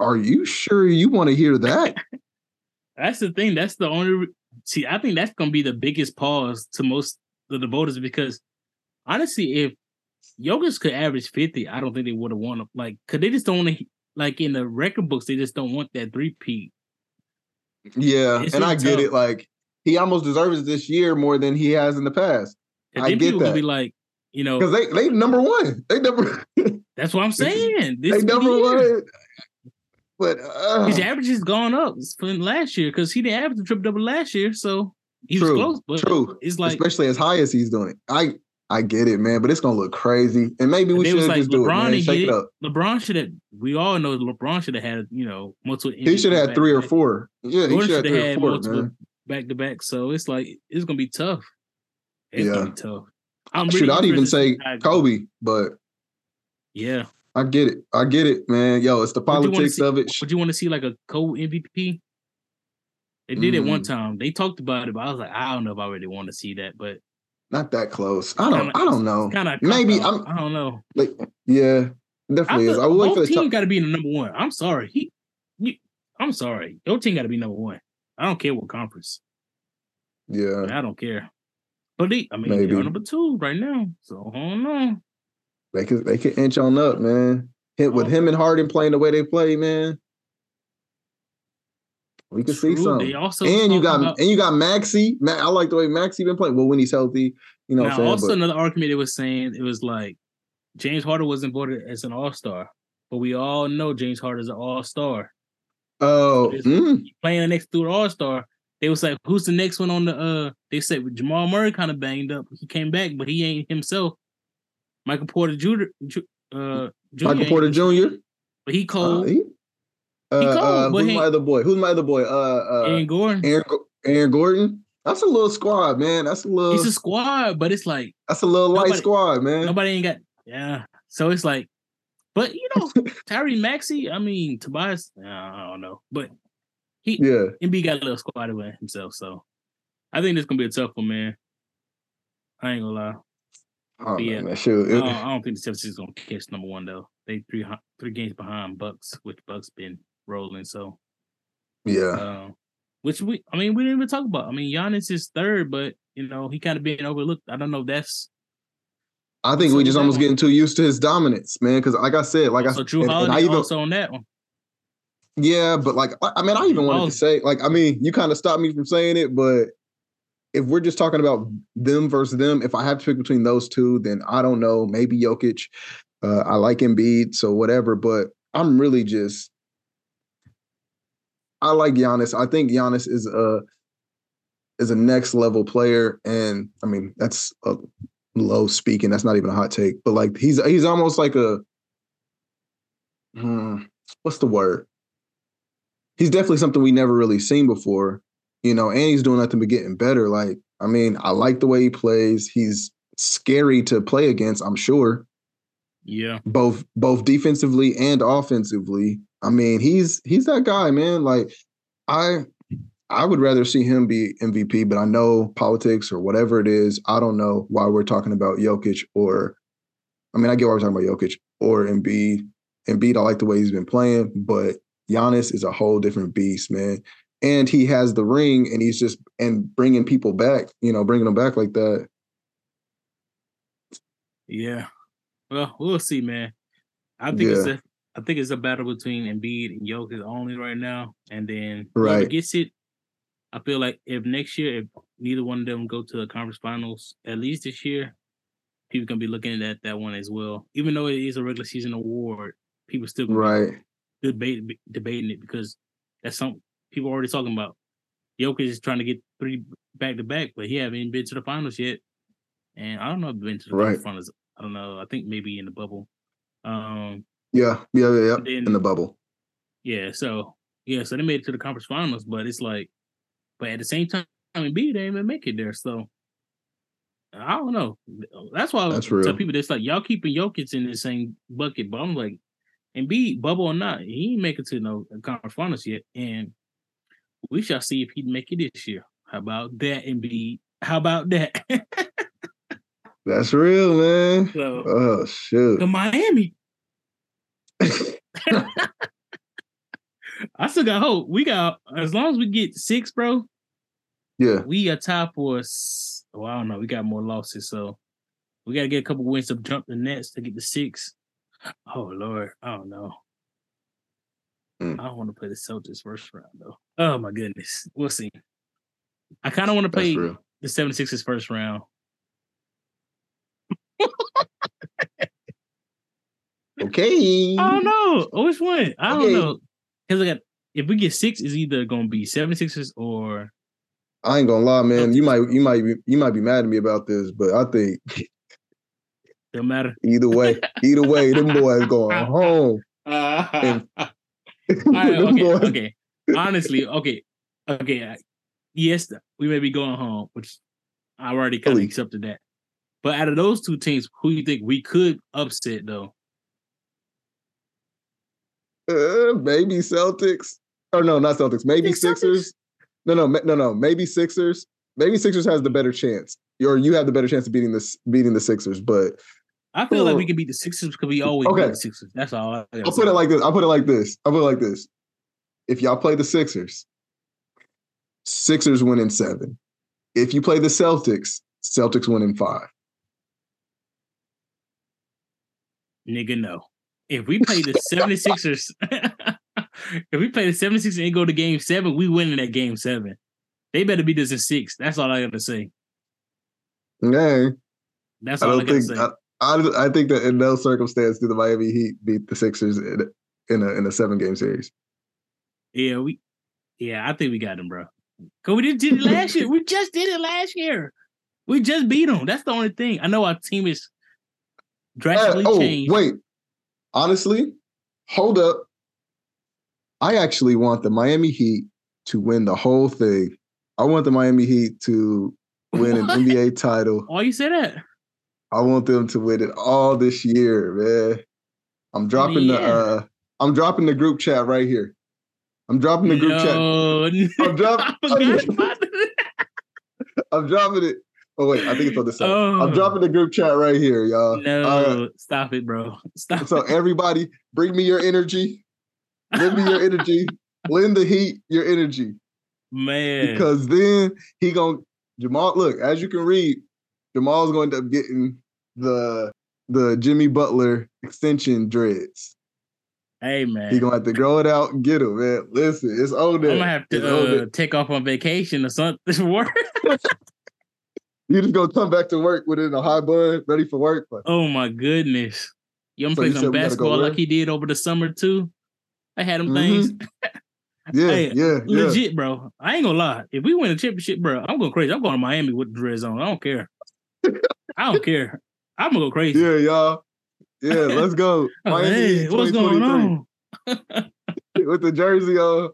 Are you sure you want to hear that? (laughs) That's the thing. That's the only. See, I think that's gonna be the biggest pause to most of the voters because honestly, if Jokic could average fifty, I don't think they would have won. Like, cause they just don't want to. Like in the record books, they just don't want that three peat. yeah, It's and I really get tough. it. Like he almost deserves this year more than he has in the past And I get that. be like, you know, because they they number one. They number (laughs) that's what I'm saying. This they be the number one. But uh, His average has gone up from last year because he didn't average a triple double last year, so he was True, close. But true. it's like especially as high as he's doing it. I I get it, man, but it's gonna look crazy. And maybe we should like just do it, LeBron man. Shake it it. up. LeBron should have. We all know LeBron should have had you know multiple. He should have had three or four. Yeah, he Jordan should have should three have or had four, multiple back to back. So it's like it's gonna be tough. It's Yeah. gonna be tough. I'm Shoot, really I'd even say see how it goes. Kobe, but Yeah, I get it. I get it, man. Yo, it's the Would you wanna politics see- of it. Would you want to see like a co-MVP? They did it one Mm. time. They talked about it, but I was like, I don't know if I really want to see that. But Not that close. I don't. kinda- I don't know. kind of Maybe I'm- I don't know. Like, yeah, definitely I is. I would wait for both the team got to be in the number one. I'm sorry. He, you, I'm sorry. Your team got to be number one. I don't care what conference. Yeah, I don't care. But they, I mean, Maybe. they're number two right now. So I don't know. They could. They could inch on up, man. Hit with him and Harden playing the way they play, man. We could see True. something. They also and you got about- and you got Maxey. Ma- I like the way Maxey been playing. Well, when he's healthy, you know what now, I'm saying. also But- another argument it was saying it was like James Harden wasn't voted as an All Star, but we all know James Harden is an All Star. oh, mm, Playing the next through All Star, they was like, "Who's the next one on the?" uh They said Jamal Murray kind of banged up. He came back, but he ain't himself. Michael Porter Jr. Ju- Uh, Jr. Michael Porter Jr. but he Uh, cold. he, uh, cold, uh, who's my other boy? Who's my other boy? Uh, uh, and Gordon, Aaron, Aaron Gordon. That's a little squad, man. That's a little. he's a squad, but it's like that's a little light squad, man. nobody ain't got yeah. So it's like, but you know, (laughs) Tyrese Maxey. I mean, Tobias. uh, I don't know, but he Yeah, Embiid got a little squad with himself. So I think this gonna be a tough one, man. I ain't gonna lie. Oh, Yeah. man, shoot. I don't, I don't think the 76 gonna catch number one though. They three three games behind Bucks, which Bucks been rolling. So, yeah, uh, which we, I mean, we didn't even talk about. I mean, Giannis is third, but you know he kind of being overlooked. I don't know if that's I think we just almost one- getting too used to his dominance, man. Because like I said, like I so. Drew and, and I even also on that one. Yeah, but like I I mean, I even wanted Oh. to say, like, I mean, you kind of stopped me from saying it, but if we're just talking about them versus them, if I have to pick between those two, then I don't know. Maybe Jokic. Uh, I like Embiid, so whatever. But I'm really just, I like Giannis. I think Giannis is a is a next level player, and I mean that's a low speaking. That's not even a hot take, but like he's he's almost like a. Hmm, what's the word? he's definitely something we never really seen before, you know, and he's doing nothing but getting better. Like, I mean, I like the way he plays. He's scary to play against, I'm sure, Yeah, both both defensively and offensively. I mean, he's he's that guy, man. Like, I I would rather see him be MVP, but I know politics or whatever it is. I don't know why we're talking about Jokic or I mean, I get why we're talking about Jokic or Embiid. Embiid, I like the way he's been playing, but Giannis is a whole different beast, man. And he has the ring, and he's just and bringing people back, you know, bringing them back like that. yeah. Well, we'll see, man. I think it's Yeah. a I think it's a battle between Embiid and Jokic only right now, and then whoever Right. gets it. I feel like if next year, if neither one of them go to the conference finals, at least this year, people gonna be looking at that one as well. Even though it is a regular season award, people still Right. debate debating it because that's some people already talking about. Jokic is trying to get three back to back, but he haven't been to the finals yet. And I don't know if been to the Right. finals. I don't know. I think maybe in the bubble. Um, Yeah. Yeah. Yeah. yeah. Then- In the bubble. yeah. So yeah, so they made it to the conference finals, but it's like, but at the same time, Embiid didn't even make it there. So I don't know. That's why I That's tell real. people that's like y'all keeping Jokic in the same bucket, but I'm like, Embiid, bubble or not, he ain't make it to no conference finals yet, and we shall see if he'd make it this year. How about that, Embiid? How about that? That's real, man. so Oh shoot. the Miami, (laughs) I still got hope. We got as long as we get six, bro. yeah. we are top for us. Well, I don't know. We got more losses, so we got to get a couple wins to jump the Nets to get the six. Oh Lord, I don't know. Mm. I don't want to play the Celtics first round though. Oh my goodness, we'll see. I kind of want to play the 76ers first round. Okay. I don't know which one. I don't Okay. know. Because I got if we get six, it's either gonna be 76ers or I ain't gonna lie, man. You might you might be you might be mad at me about this, but I think don't matter. (laughs) either way, either way, them boys going (laughs) home. And- (laughs) (laughs) right, okay, okay. Honestly, okay, okay. uh, Yes, we may be going home, which I already kind of accepted that. But out of those two teams, who do you think we could upset though? Uh, maybe Celtics. Or no, not Celtics. Maybe Think Celtics? Sixers. No, no, no, no. Maybe Sixers. Maybe Sixers has the better chance. Or you have the better chance of beating this beating the Sixers. But I feel like we hmm. can beat the Sixers because we always Okay. beat the Sixers. That's all. I I'll put it like this. I'll put it like this. I'll put it like this. If y'all play the Sixers, Sixers win in seven. If you play the Celtics, Celtics win in five. Nigga, no. If we play the 76ers, (laughs) if we play the 76ers and go to game seven, we win in that game seven. They better beat us in six. That's all I gotta say. Okay. That's all I, don't gotta say. I, I, I think that in no circumstance do the Miami Heat beat the Sixers in, in a in a seven game series. yeah, we yeah, I think we got them, bro. Cause we just did it last year. We just did it last year. We just beat them. That's the only thing. I know our team is Uh, drastically oh changed. wait, honestly, hold up. I actually want the Miami Heat to win the whole thing. I want the Miami Heat to win an (laughs) NBA title. Why you say that? I want them to win it all this year, man. I'm dropping the uh I'm dropping the group chat right here. I'm dropping the group chat. (laughs) I'm dropping (laughs) I forgot about that. (laughs) I'm dropping it. Oh wait, I think it's on the side. Oh. I'm dropping the group chat right here, y'all. No, right. stop it, bro. Stop. So everybody, bring me your energy. Lend me your energy. Lend the heat your energy. man. Because then he gonna Jamaal. Look, as you can read, Jamaal's going to end up getting the the Jimmy Butler extension dreads. hey, man. He gonna have to grow it out and get them, man. Listen, it's on I'm gonna have to uh, take off on vacation or something. (laughs) Work. You just gonna come back to work with it in a high bun, ready for work. Like, Oh my goodness. You going So play some said go basketball like he did over the summer too. I had them Mhm. things. (laughs) yeah, Hey, yeah, yeah. Legit, bro. I ain't gonna lie. If we win a championship, bro, I'm going crazy. I'm going to Miami with the dreads on. I don't care. I don't care. I'm gonna go crazy. Yeah, y'all. Yeah, let's go. (laughs) Miami hey, what's going on? (laughs) with the jersey on.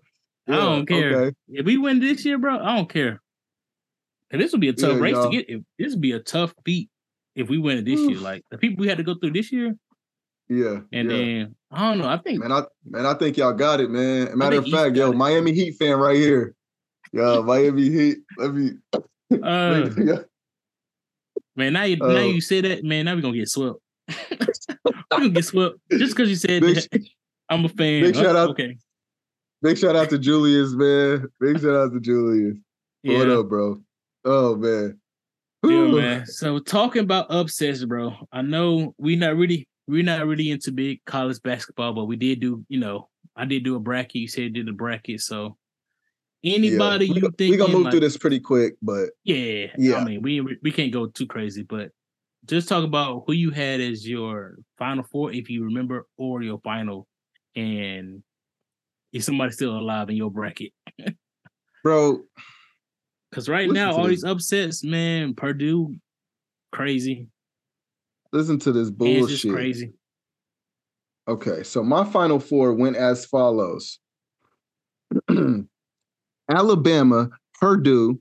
I don't care. Okay. If we win this year, bro, I don't care. And this will be a tough Yeah, race y'all. to get. This would be a tough beat if we win it this year. Like the people we had to go through this year, Yeah. and yeah. then I don't know. I think Man, I man, I think y'all got it, man. Matter of fact, yo, it. Miami Heat fan right here. Yo, Miami Heat. Let me. uh, (laughs) yeah. Man, now you now Uh, you say that, man, now we gonna get swept. (laughs) we gonna get swept just because you said Big- that. (laughs) I'm a fan. big shout Oh, out- Okay. Big shout out to Julius, man. Big shout out to Julius. Yeah. What up, bro? Oh man. Yeah, man. So talking about upsets, bro. I know we not really we're not really into big college basketball, but we did do, you know, I did do a bracket. You said you did a bracket. So anybody Yeah. you we, think we gonna move through this pretty quick, but Yeah, Yeah. I mean, we we can't go too crazy, but just talk about who you had as your final four, if you remember, or your final, and is somebody still alive in your bracket? (laughs) bro, Because right now, all this. these upsets, man, Purdue, crazy, listen to this bullshit. crazy. Okay, so my final four went as follows: (clears throat) Alabama, Purdue,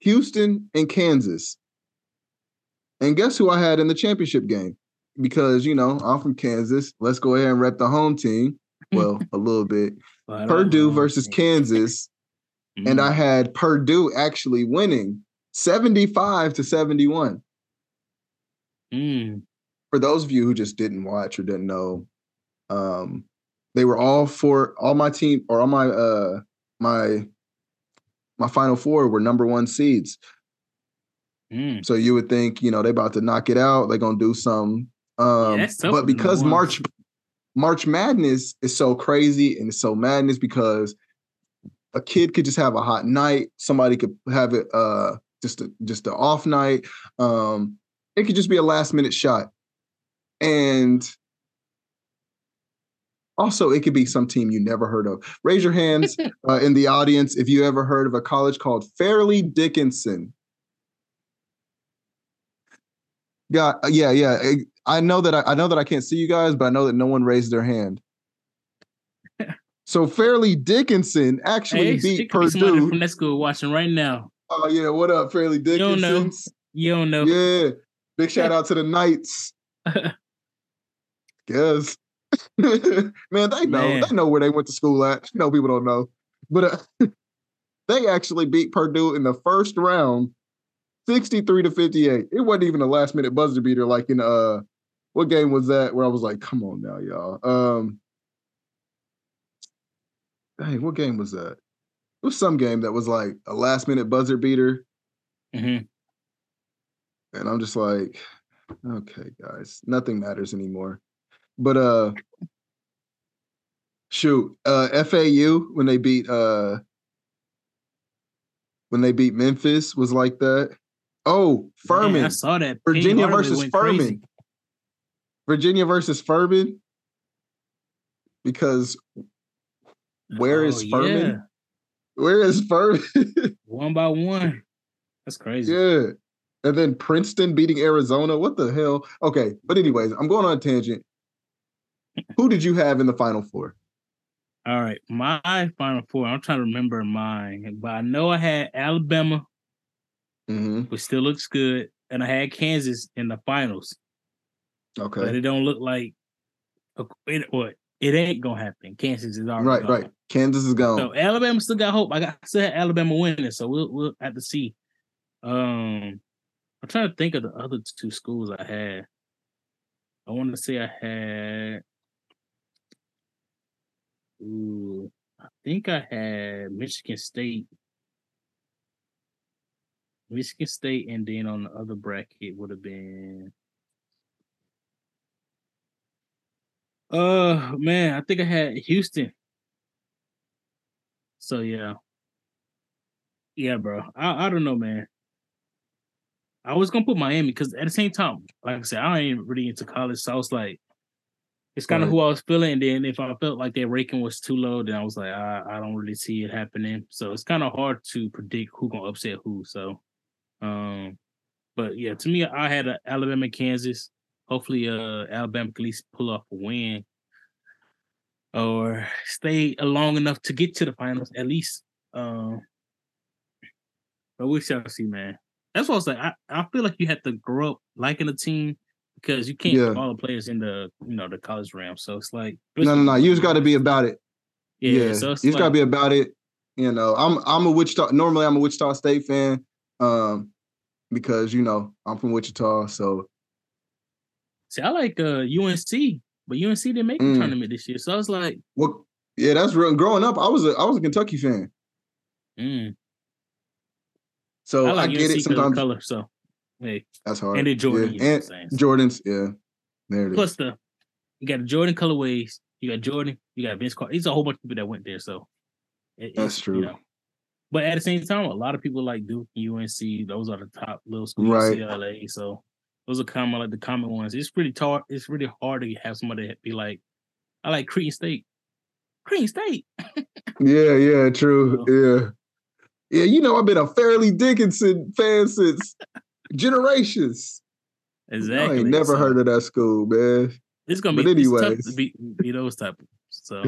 Houston, and Kansas. And guess who I had in the championship game? Because you know I'm from Kansas. Let's go ahead and rep the home team. Well, (laughs) a little bit. But, Purdue versus Kansas, and I had Purdue actually winning 75 to 71. mm, for those of you who just didn't watch or didn't know, um, they were all for all my team or all my uh my my final four were number one seeds. mm. So you would think, you know, they about to knock it out, they're gonna do some. Um tough but because March March Madness is so crazy and it's so madness because a kid could just have a hot night, somebody could have it uh just a just an off night. Um, it could just be a last minute shot. And Also, it could be some team you never heard of. Raise your hands (laughs) uh, in the audience if you ever heard of a college called Fairleigh Dickinson. Yeah, uh, yeah, yeah. I know that I, I know that I can't see you guys, but I know that no one raised their hand. (laughs) so Fairleigh Dickinson actually Hey, beat could be Purdue. from that school watching right now. Oh yeah, what up, Fairleigh Dickinson? You don't know. You don't know. Yeah. Big shout (laughs) out to the Knights. Yes. (laughs) Man, they know. Man. They know where they went to school at. Know people don't know. But uh, (laughs) they actually beat Purdue in the first round 63 to 58. It wasn't even a last minute buzzer beater like in uh what game was that where I was like, come on now, y'all. Um Dang, what game was that? It was some game that was like a last minute buzzer beater. hmm And I'm just like, okay, guys, nothing matters anymore. But uh shoot, uh FAU when they beat uh when they beat Memphis was like that. Oh, Furman. Man, I saw that. Virginia versus Furman. crazy. Virginia versus Furman. Because where is Oh, Furman? yeah. Where is Furman? (laughs) One by one. That's crazy. yeah. And then Princeton beating Arizona. What the hell? Okay. But anyways, I'm going on a tangent. Who did you have in the final four? All right. My final four. I'm trying to remember mine, but I know I had Alabama, Mm-hmm. which still looks good, and I had Kansas in the finals. Okay, but it don't look like it, what it ain't gonna happen. Kansas is already Right, gone. right. Kansas is gone. So Alabama still got hope. I got I still had Alabama winning, so we'll we'll have to see. Um, I'm trying to think of the other two schools I had. I want to say I had. Ooh, I think I had Michigan State. Michigan State, and then on the other bracket would have been. Uh man, I think I had Houston. So yeah. Yeah, bro. I, I don't know, man. I was gonna put Miami because at the same time, like I said, I ain't really into college, so I was like, it's kind of who I was feeling. And then if I felt like their ranking was too low, then I was like, I, I don't really see it happening. So it's kind of hard to predict who gonna upset who. So, um, but yeah, to me, I had a Alabama, Kansas. Hopefully, uh, Alabama can at least pull off a win or stay long enough to get to the finals at least. Um, but we shall see, man. That's what I was like. I, I feel like you have to grow up liking a team because you can't Yeah. all the players in the you know the college realm. So it's like No, no, no. You just got to be about it. yeah. Yeah, so you just got to be about it. You know, I'm I'm a Wichita. Normally, I'm a Wichita State fan, um, because you know I'm from Wichita. So See, I like uh UNC, but UNC didn't make the Mm. tournament this year. So I was like, what? Yeah, that's real. Growing up, I was a I was a Kentucky fan. mm, So I I, get UNC it. 'cause of the Sometimes color. So hey, that's hard. and then Jordan, Yeah. and? Jordans. Yeah, there it is. Plus the you got the Jordan colorways, you got Jordan, you got Vince Carter. It's a whole bunch of people that went there. So it- That's it's, true. You know, but at the same time, a lot of people like Duke, UNC. Those are the top little schools. Right. UCLA. So those are kind of like the common ones. It's pretty hard. It's really hard to have somebody that be like, I like Cretan State. Cretan State. (laughs) Yeah, yeah, true. Yeah. Yeah, you know, I've been a Fairleigh Dickinson fan since generations. Exactly. I ain't never So heard of that school, man. It's gonna be but it's tough anyways. to beat, beat those type. Of, so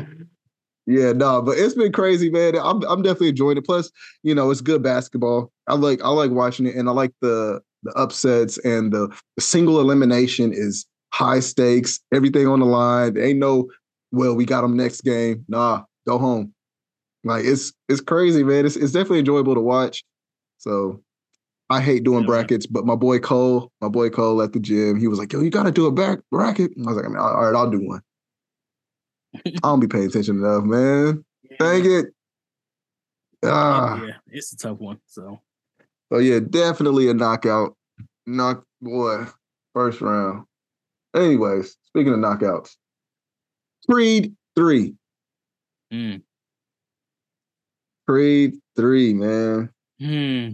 Yeah, no, but it's been crazy, man. I'm I'm definitely enjoying it. Plus, you know, it's good basketball. I like I like watching it, and I like the the upsets and the, the single elimination is high stakes. Everything on the line. There ain't no, well, we got them next game. Nah, go home. Like it's it's crazy, man. It's it's definitely enjoyable to watch. So I hate doing Yeah, brackets, but my boy Cole, my boy Cole at the gym, he was like, "Yo, you got to do a back bracket." I was like, "I mean, all right, I'll do one." I don't be paying attention enough, man. (laughs) Dang it. Ah, yeah, it's a tough one. So oh yeah, definitely a knockout. Knock boy, first round. Anyways, speaking of knockouts, Creed three, mm. Creed three, man. Hmm.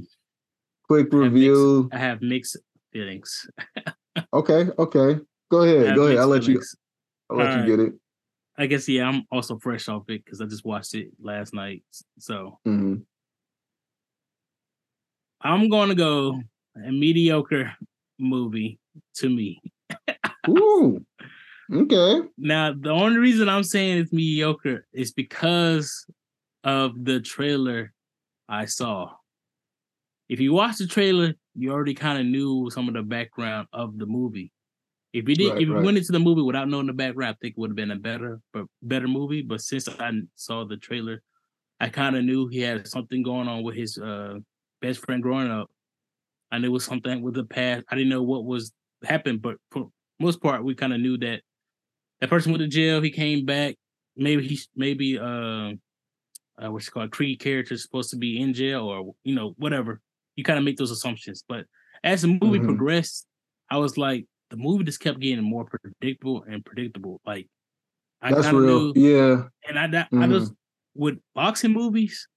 Quick I have mixed- review. I have mixed feelings. (laughs) Okay, okay. Go ahead, go ahead. I'll let you. I'll let you get it. I guess yeah, I'm also fresh off it because I just watched it last night. So Mhm. I'm gonna go a mediocre movie to me. (laughs) Ooh. Okay. Now, the only reason I'm saying it's mediocre is because of the trailer I saw. If you watch the trailer, you already kind of knew some of the background of the movie. If you did, Right, if you right. went into the movie without knowing the background, I think it would have been a better, but better movie. But since I saw the trailer, I kind of knew he had something going on with his uh, best friend growing up. I knew it was something with the past. I didn't know what was happened, but for most part, we kind of knew that that person went to jail. He came back. Maybe he, maybe uh, uh what's it called Creed character is supposed to be in jail or you know whatever. You kind of make those assumptions, but as the movie Mhm. progressed, I was like, the movie just kept getting more predictable and predictable. Like I That's kind of real. knew, Yeah. and I, I, I just with boxing movies,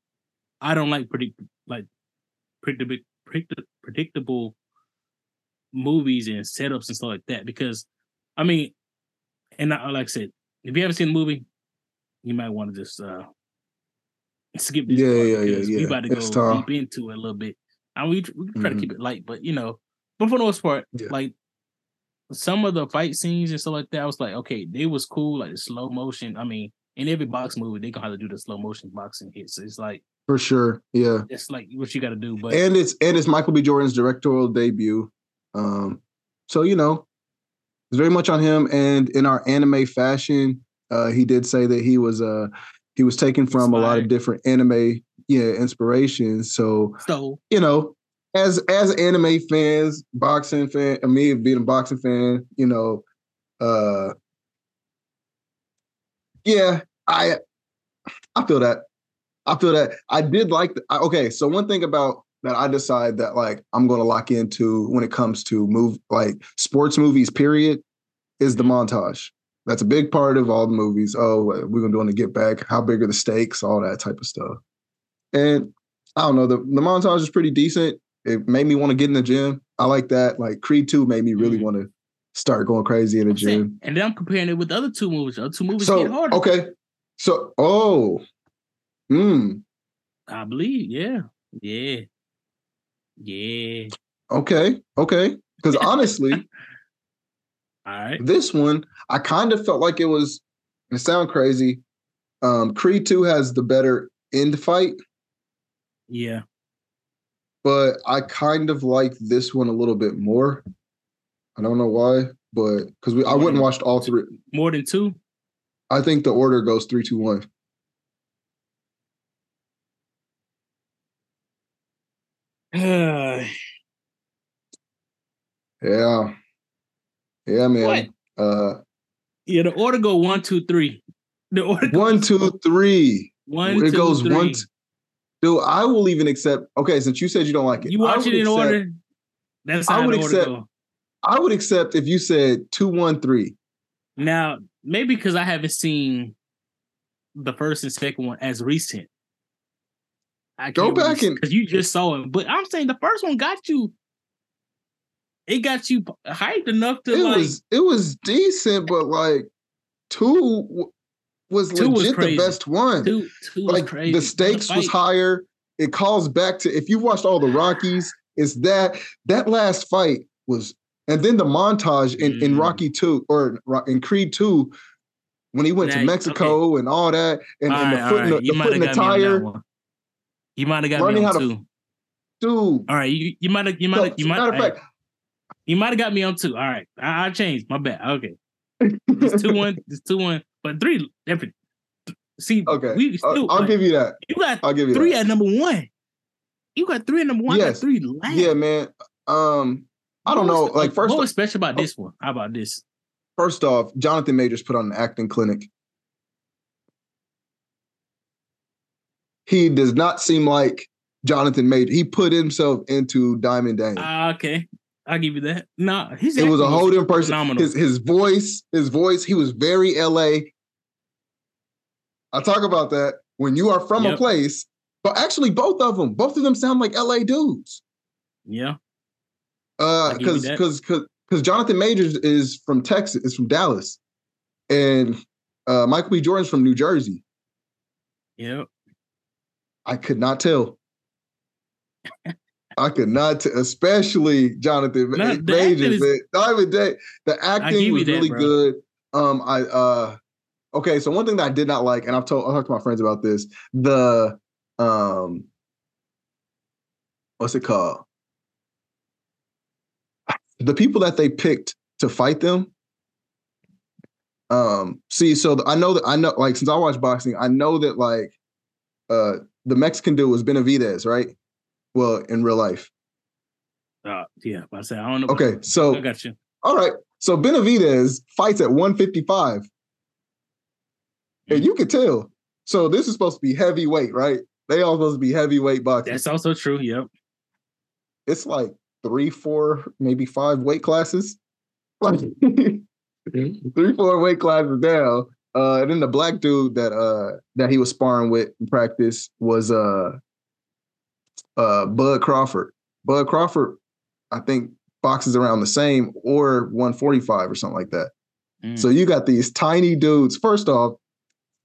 I don't like predict like predictable predict, predictable movies and setups and stuff like that because I mean, and I, like I said, if you haven't seen the movie, you might want to just uh skip this Yeah, part yeah, yeah, we about to go deep into it a little bit. And we, we try Mhm. to keep it light, but you know, but for the most part, Yeah. like some of the fight scenes and stuff like that, I was like, okay, they was cool, like the slow motion. I mean, in every box movie, they gonna have to do the slow motion boxing hits. It's like For sure. Yeah. it's like what you got to do. But and it's and it's Michael B. Jordan's directorial debut. Um, so you know, it's very much on him. And in our anime fashion, uh, he did say that he was uh he was taken from a lot of different anime, yeah, inspiration. So so you know, as as anime fans, boxing fan, uh, me being a boxing fan, you know, uh, yeah, I I feel that. I feel that I did like. The, I- okay, so one thing about that I decide that like I'm going to lock into when it comes to move like sports movies. Period, is the montage. That's a big part of all the movies. Oh, we're gonna do on the get back. How big are the stakes? All that type of stuff. And I don't know. The the montage is pretty decent. It made me want to get in the gym. I like that. Like Creed Two made me really Mhm. want to start going crazy in the I'm saying- gym. and then I'm comparing it with the other two movies. The other two movies get So harder. okay, so oh, hmm, I believe, yeah, yeah, yeah. okay, okay. Because (laughs) honestly, All right. this one I kind of felt like it was. It sound crazy. Um, Creed Two has the better end fight, Yeah. but I kind of like this one a little bit more. I don't know why, but because we I More wouldn't than- watched all three. More than two. I think the order goes three, two, one. (sighs) Yeah, yeah, man. What? Uh, yeah, the order go one, two, three. The order one, two, three. one, it two, goes three. one. t- Dude, I will even accept. Okay, since you said you don't like it, You watch it in accept- order. That's I would accept-. I would accept if you said two, one, three. Now, maybe because I haven't seen the first and second one as recent. I Go back and- because you just saw it. But I'm saying the first one got you. It got you hyped enough to It like. was it was decent, but like two was Two legit crazy. the best one. two, two was like crazy. the stakes was higher. It calls back to if you watched all the Rockies, it's that that last fight was, and then the montage in, in Mm. Rocky two or in Creed two when he went Now, to Mexico and all that, and, All and right, the foot all in the. The foot in have the got me on tire. You might have got Learning me on how to- two. dude. All right, you you might have you might so- have you might matter fact, you might have got me on two. All right, I, I changed my bet. Okay, it's two one, it's two one, but three different. See, okay, we I'll- still I'll like, give you that. you got I'll give you three that. at number one. You got three at number one. Yes. three last. Yeah, man. Um, I don't What know. was Like first, what was special about this one? How about this? first off, Jonathan Majors put on an acting clinic. He does not seem like Jonathan Major. He put himself into Diamond Dame. Ah, okay, I'll give you that. No, he's it was a whole different person. phenomenal. His his voice, his voice. He was very LA. I talk about that when you are from a place. But actually, both of them, both of them sound like LA dudes. yeah, Uh, I give you because because because because Jonathan Majors is from Texas, is from Dallas, and Uh, Michael B. Jordan's from New Jersey. Yep. I could not tell. (laughs) I could not, t- especially Jonathan No, the Majors. acting is- man. Diamond Dame, the acting was that, really bro. good. Um, I uh, okay. So one thing that I did not like, and I've told I talked to my friends about this. The um, what's it called? The people that they picked to fight them. Um, see, so the, I know that I know, like, since I watch boxing, I know that like, uh, the Mexican dude was Benavidez, right? Well, in real life. Uh, yeah, but I said I don't know. Okay, so I got you. all right. So Benavidez fights at 155. And you can tell. So this is supposed to be heavyweight, right? They all supposed to be heavyweight boxing. That's also true. Yep. it's like three, four, maybe five weight classes. Like (laughs) three, four weight classes down. Uh, and then the black dude that uh that he was sparring with in practice was uh uh Bud Crawford. Bud Crawford, I think boxes around the same or 145 or something like that. Mm. So you got these tiny dudes. First off,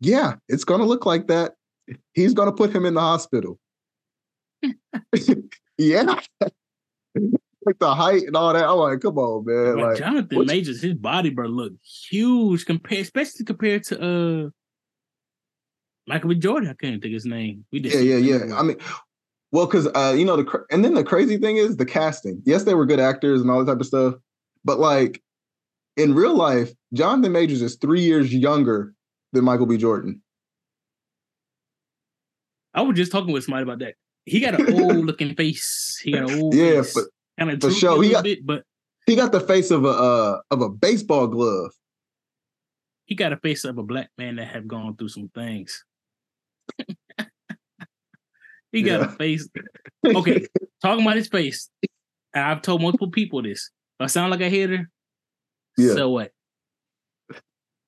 yeah, it's gonna look like that. He's gonna put him in the hospital. (laughs) (laughs) yeah. like the height and all that. I'm like, come on, man. But Like, Jonathan Majors, his body, bro, look huge compared, especially compared to uh Michael B. Jordan. I can't think his name. We did. yeah, yeah, yeah. I mean, well, because uh, you know, the and then the crazy thing is the casting. Yes, they were good actors and all that type of stuff, but like in real life, Jonathan Majors is three years younger than Michael B. Jordan. I was just talking with somebody about that. He got an old looking (laughs) face. He got an old Yeah, face. but kind of for sure, he got- bit, but he got the face of a uh, of a baseball glove. he got a face of a black man that have gone through some things. (laughs) he got Yeah. a face. (laughs) Okay, talking about his face, and I've told multiple people this. If I sound like a hater, Yeah. so what?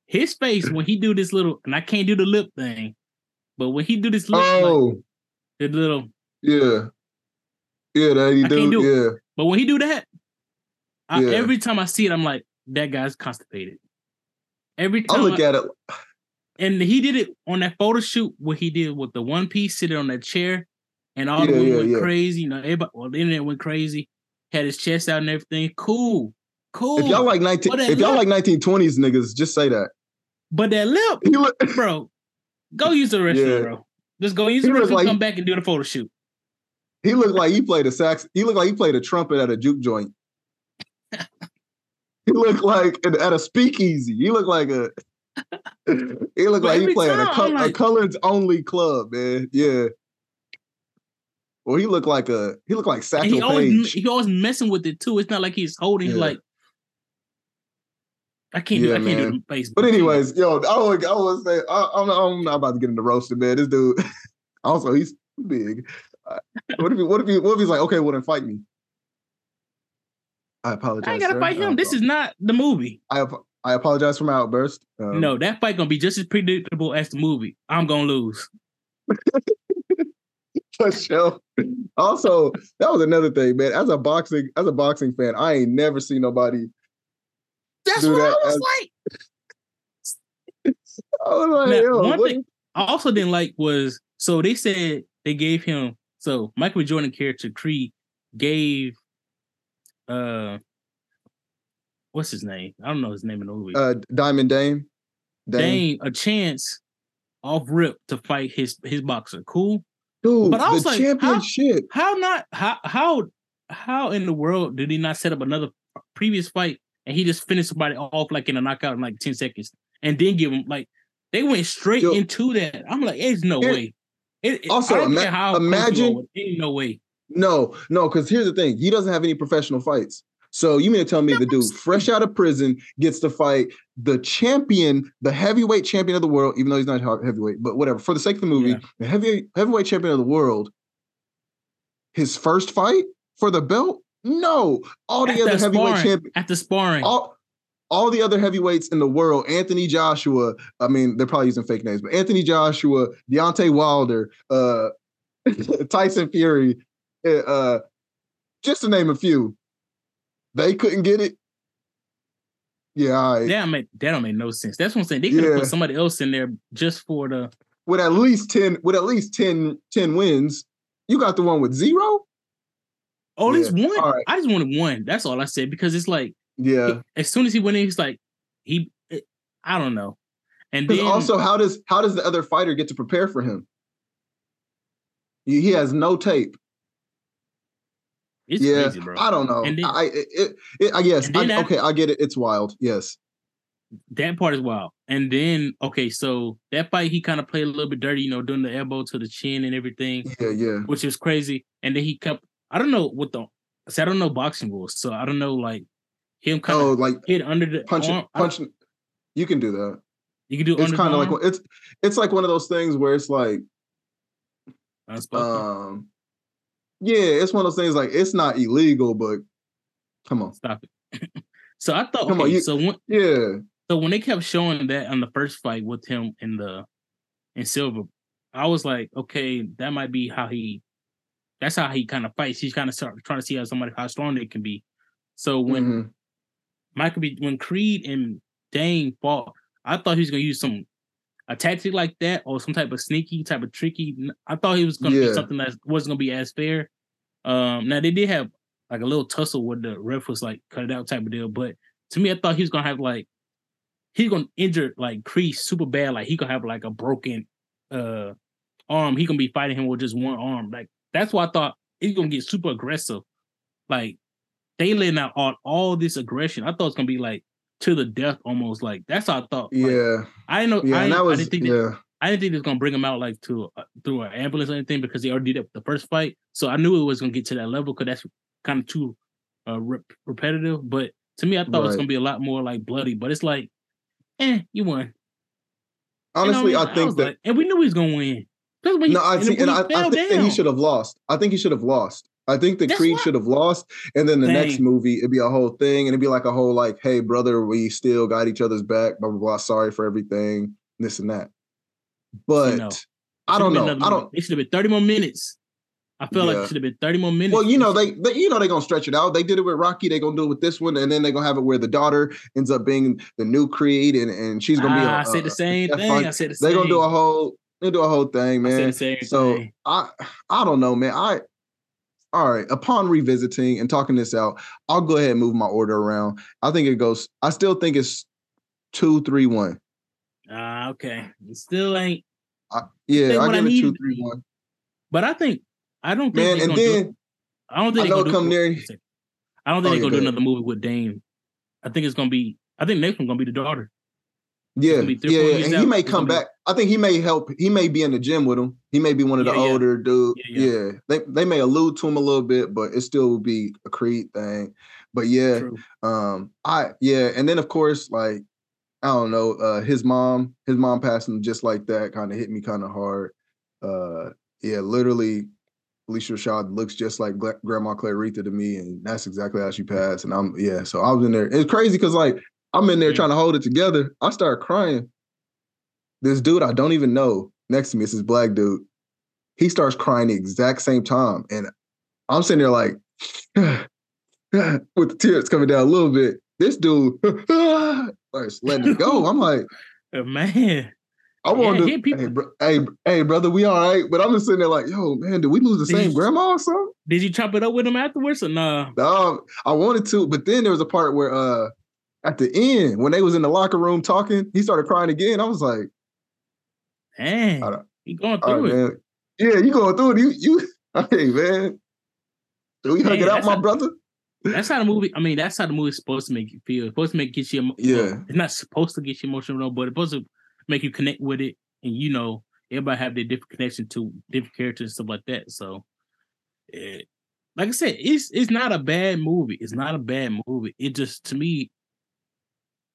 His face when he do this little, and I can't do the lip thing, but when he do this like, Oh, the little, yeah, yeah, that he I do. do yeah, but when he do that, I, Yeah. every time I see it, I'm like, that guy's constipated. Every time I look I- at it. and he did it on that photo shoot where he did with the one piece sitting on that chair, and all the Yeah, women yeah, went yeah. crazy. You know, everybody, well, the internet went crazy. Had his chest out and everything. Cool, cool. If y'all like nineteen, if y'all like nineteen twenties niggas, just say that. but that lip, look, (laughs) bro, go use the restroom, bro. Just go use the restroom. like- come back and do the photo shoot. he looked like he played a sax. He looked like he played a trumpet at a juke joint. (laughs) he looked like at a speakeasy. He looked like a. (laughs) he looked like he played at a, col- I'm a like- colors only club, man. Yeah. Well, he looked like a he looked like And Satchel he always Paige. he always messing with it too. It's not like he's holding. Yeah. like, I can't do. Yeah, I can't do man. the face. But anyways, yo, I was, I was say I, I'm, I'm not about to get into roasting, man. This dude, (laughs) also he's big. Uh, what if he, what if he, what if he's like, okay, well then fight me? I apologize. I ain't gotta sir. fight him. This is not the movie. I I apologize for my outburst. Um, No, that fight gonna be just as predictable as the movie. I'm gonna lose. (laughs) (laughs) for sure. Also, that was another thing, man. As a boxing as a boxing fan, I ain't never seen nobody. That's Do what I that was as- like. (laughs) I was like, Now, yo, one thing I also didn't like was so they said they gave him so Michael B. Jordan character Creed gave uh what's his name? I don't know his name in the movie. uh, Diamond Dame. Dame a chance off rip to fight his his boxer. Cool. Dude, But I was the like, how- championship. How not how how how in the world did he not set up another previous fight and he just finished somebody off like in a knockout in like 10 seconds and then give him like they went straight Yo. into that. I'm like, there's no Here- way. It, Also, ima- how imagine- no way. No, no, because here's the thing: he doesn't have any professional fights. So you mean to tell me the dude fresh out of prison gets to fight the champion, the heavyweight champion of the world, even though he's not heavyweight, but whatever. For the sake of the movie, Yeah. the heavy heavyweight champion of the world, his first fight for the belt? No, all the After other heavyweight sparring, at the sparring. all all the other heavyweights in the world, Anthony Joshua. I mean, they're probably using fake names, but Anthony Joshua, Deontay Wilder, uh, (laughs) Tyson Fury, uh, uh, just to name a few. They couldn't get it. Yeah, all right. That don't make that don't make no sense. That's what I'm saying. They could have Yeah. put somebody else in there just for the. with at least 10 with at least 10 10 wins. You got the one with zero? Oh, at least one. Right. I just wanted one. That's all I said because it's like Yeah. as soon as he went in, he's like he. it- I don't know. And then also, how does how does the other fighter get to prepare for him? He he has no tape. It's yeah, crazy, bro. I don't know. Then- I it, it, I guess I, that- okay. I get it. It's wild. Yes. that part is wild. And then okay, so that fight he kind of played a little bit dirty, you know, doing the elbow to the chin and everything, Yeah. Yeah. which is crazy. And then he kept. I don't know what the. See, I don't know boxing rules, so I don't know like him kind Oh, of like hit under the punching arm. I punching. You can do that. You can do It's kind of like it's it's like one of those things where it's like um yeah, it's one of those things like it's not illegal, but come on. Stop it. (laughs) so I thought, Come on, you- so when Yeah. so when they kept showing that on the first fight with him in the in silver, I was like, okay, that might be how he. That's how he kind of fights. He's kind of start, trying to see how somebody how strong they can be. So when Mhm. Michael B, when Creed and Dame fought, I thought he was gonna use some a tactic like that or some type of sneaky type of tricky. I thought he was gonna Yeah. be something that wasn't gonna be as fair. Um, now they did have like a little tussle where the ref was like cut it out type of deal, but to me, I thought he was gonna have like he's gonna injure like Creed super bad, like he gonna have like a broken uh arm. He gonna be fighting him with just one arm. Like that's why I thought he's gonna get super aggressive. Like they letting out all, all this aggression. I thought it's gonna be like to the death almost. Like that's how I thought. Like, Yeah. I didn't know. Yeah. I, And that I was didn't think that, yeah. I didn't think it was gonna bring him out like to uh, through an ambulance or anything because they already did it the first fight. So I knew it was gonna get to that level because that's kind of too uh, rep- repetitive. But to me, I thought it was gonna be a lot more like bloody. But it's like, eh, you won. You know Honestly, mean? I think was that like- and we knew he was gonna win. That's when he, No, I and think, and he I, I think that he should have lost. I think he should have lost. I think the That's Creed should have lost, and then the next movie it'd be a whole thing, and it'd be like a whole like, "Hey, brother, we still got each other's back." Blah blah blah. Sorry for everything, this and that. But know, I don't know. I don't. It should have been thirty more minutes. I feel like it should have been thirty more minutes. Well, you know they, they, you know they're gonna stretch it out. They did it with Rocky. They're gonna do it with this one, and then they're gonna have it where the daughter ends up being the new Creed, and and she's gonna be. Ah, a- I said the same thing. fun- I said the same. They're gonna do a whole. They do a whole thing, I said man. the same So thing. I I don't know, man. I all right. Upon revisiting and talking this out, I'll go ahead and move my order around. I think it goes. I still think it's two, three, one. Ah, okay. It still ain't. I, yeah, I I give it need two, to three, But I think I don't think Man, and gonna do- then I don't think I they're know gonna do come near- I don't think Oh, they're yeah, gonna do another movie with Dame. I think it's gonna be. I think next one's gonna be the daughter. Yeah, gonna be three, yeah, and he may come back. I think he may help. He may be in the gym with him. He may be one of the Yeah, older dude. Yeah, they they may allude to him a little bit, but it still will be a Creed thing. But yeah, True. um i yeah and then of course like i don't know uh his mom his mom passing just like that kind of hit me kind of hard uh yeah literally phylicia rashad looks just like grandma claritha to me and that's exactly how she passed and i'm yeah so i was in there it's crazy because like i'm in there Yeah. trying to hold it together i start crying this dude i don't even know next to me is this black dude he starts crying the exact same time and i'm sitting there like (sighs) with the tears coming down a little bit. This dude (laughs) starts letting it go. (laughs) I'm like, Uh, man, I want Yeah, to, people- hey, bro, hey, hey, brother, we all right. But I'm just sitting there like, yo, man, did we lose the Did same you- grandma or something? did you chop it up with him afterwards or nah? No, I wanted to, but then there was a part where, uh, at the end when they was in the locker room talking, he started crying again. I was like, Dang, he going through right, it. man, yeah, you going through it? You, you, (laughs) hey, man, do we hug it out, my a- brother? That's how the movie. I mean, that's how the movie's supposed to make you feel. It's supposed to make get you. Yeah. well, it's not supposed to get you emotional, but it's supposed to make you connect with it. And you know, everybody have their different connection to different characters and stuff like that. So, eh, like I said, it's it's not a bad movie. It's not a bad movie. It just to me,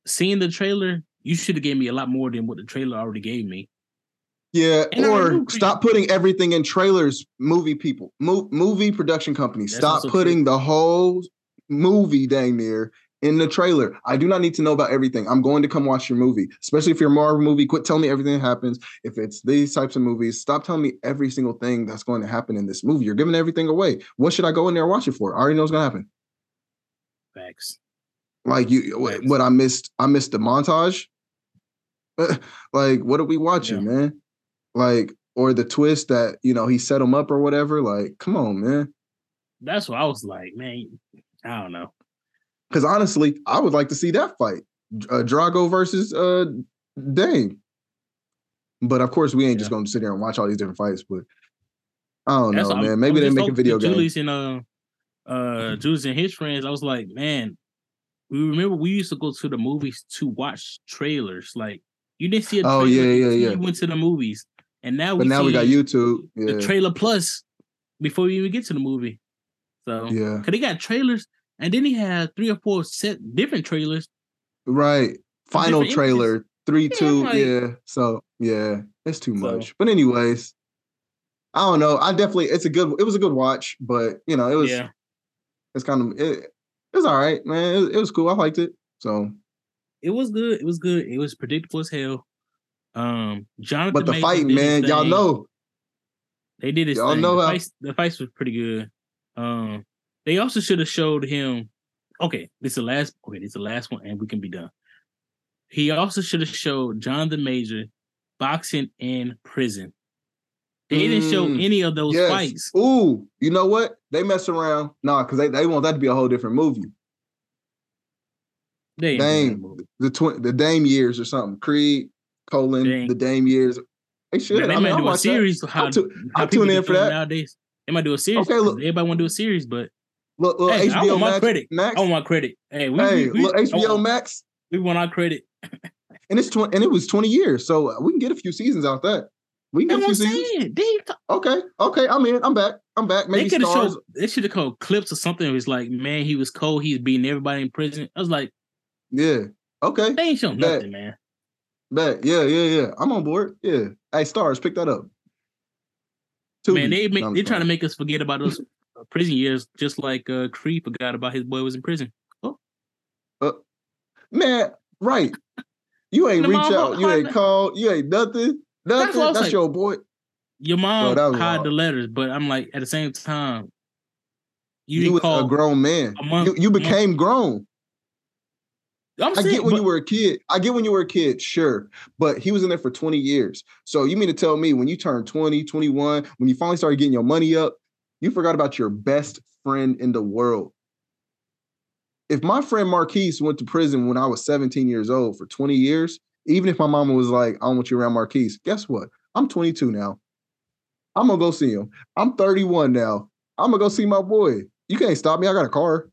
seeing the trailer, you should have gave me a lot more than what the trailer already gave me. Yeah, And or stop putting everything in trailers. Movie people, Mo- movie production companies, That's stop putting true. the whole movie dang near in the trailer. I do not need to know about everything. I'm going to come watch your movie, especially if you're a Marvel movie. Quit telling me everything that happens. If it's these types of movies, stop telling me every single thing that's going to happen in this movie. You're giving everything away. What should I go in there and watch it for? I already know what's going to happen. Facts. Like you, what, what I missed, I missed the montage. (laughs) like, what are we watching, yeah. man? Like, or the twist that you know he set him up or whatever. Like, come on, man. That's what I was like, man. I don't know. Because honestly, I would like to see that fight, uh, Drago versus uh Dame. But of course, we ain't yeah. just gonna sit here and watch all these different fights. But I don't That's, know, man. Maybe they make a video game. Julius and uh, uh, (clears throat) Julius and his friends. I was like, man, we remember we used to go to the movies to watch trailers. Like you didn't see a oh yeah yeah yeah. You went to the movies, and now but now we got YouTube. Yeah. The trailer plus before we even get to the movie. So yeah, because they got trailers, and then he had three or four set different trailers. Right, final trailer images. three two yeah, like, yeah. So yeah, it's too so. much. But anyways, I don't know. I definitely it's a good it was a good watch, but you know it was yeah. it's kind of it, it was all right, man. It, it was cool. I liked it. So it was good. It was good. It was predictable as hell. Um, Jonathan. But the Major fight, man, y'all know. They did it. Y'all thing. know the, how... fights, the fights was pretty good. Um, they also should have showed him. Okay, this is the last. Okay, this is the last one, and we can be done. He also should have showed Jonathan Major boxing in prison. They mm, didn't show mm, any of those yes. fights. Ooh, you know what? They mess around. Nah, because they, they want that to be a whole different movie. They Dame, the tw- the Dame years or something. Creed, colon, Dang. the Dame years. They should. they I might mean, do a series. How, i tu- how tune in for that nowadays. They might do a series. Okay, look, everybody want to do a series, but look, look hey, HBO I want my Max, credit. Max. I want my credit. Hey, we, hey, we, we, look, HBO want, Max. We want our credit. (laughs) and it's twenty, and it was twenty years, so we can get a few seasons out that. We can get a few seasons. okay, okay, I'm in. I'm back. I'm back. Maybe they could have showed. They should have called clips or something. It was like, man, he was cold. He's beating everybody in prison. I was like, yeah, okay. They ain't showing nothing, man. Bet. Yeah, yeah, yeah. I'm on board. Yeah. Hey, stars, pick that up. Man, they make, they're trying to make us forget about those prison years, just like uh Creed forgot about his boy was in prison. Oh. Uh, man, right. You ain't reach out. You ain't called. You ain't nothing. Nothing. That's, That's your boy. Your mom Bro, hide the letters, but I'm like, at the same time, you, you was a grown man. A month, you, you became grown. I'm i saying, get when but, you were a kid. I get when you were a kid, sure. But he was in there for 20 years. So you mean to tell me when you turned 20, 21, when you finally started getting your money up, you forgot about your best friend in the world. If my friend Marquise went to prison when I was 17 years old for 20 years, even if my mama was like, I don't want you around Marquise, guess what? I'm 22 now. I'm gonna go see him. I'm 31 now. I'm gonna go see my boy. You can't stop me. I got a car.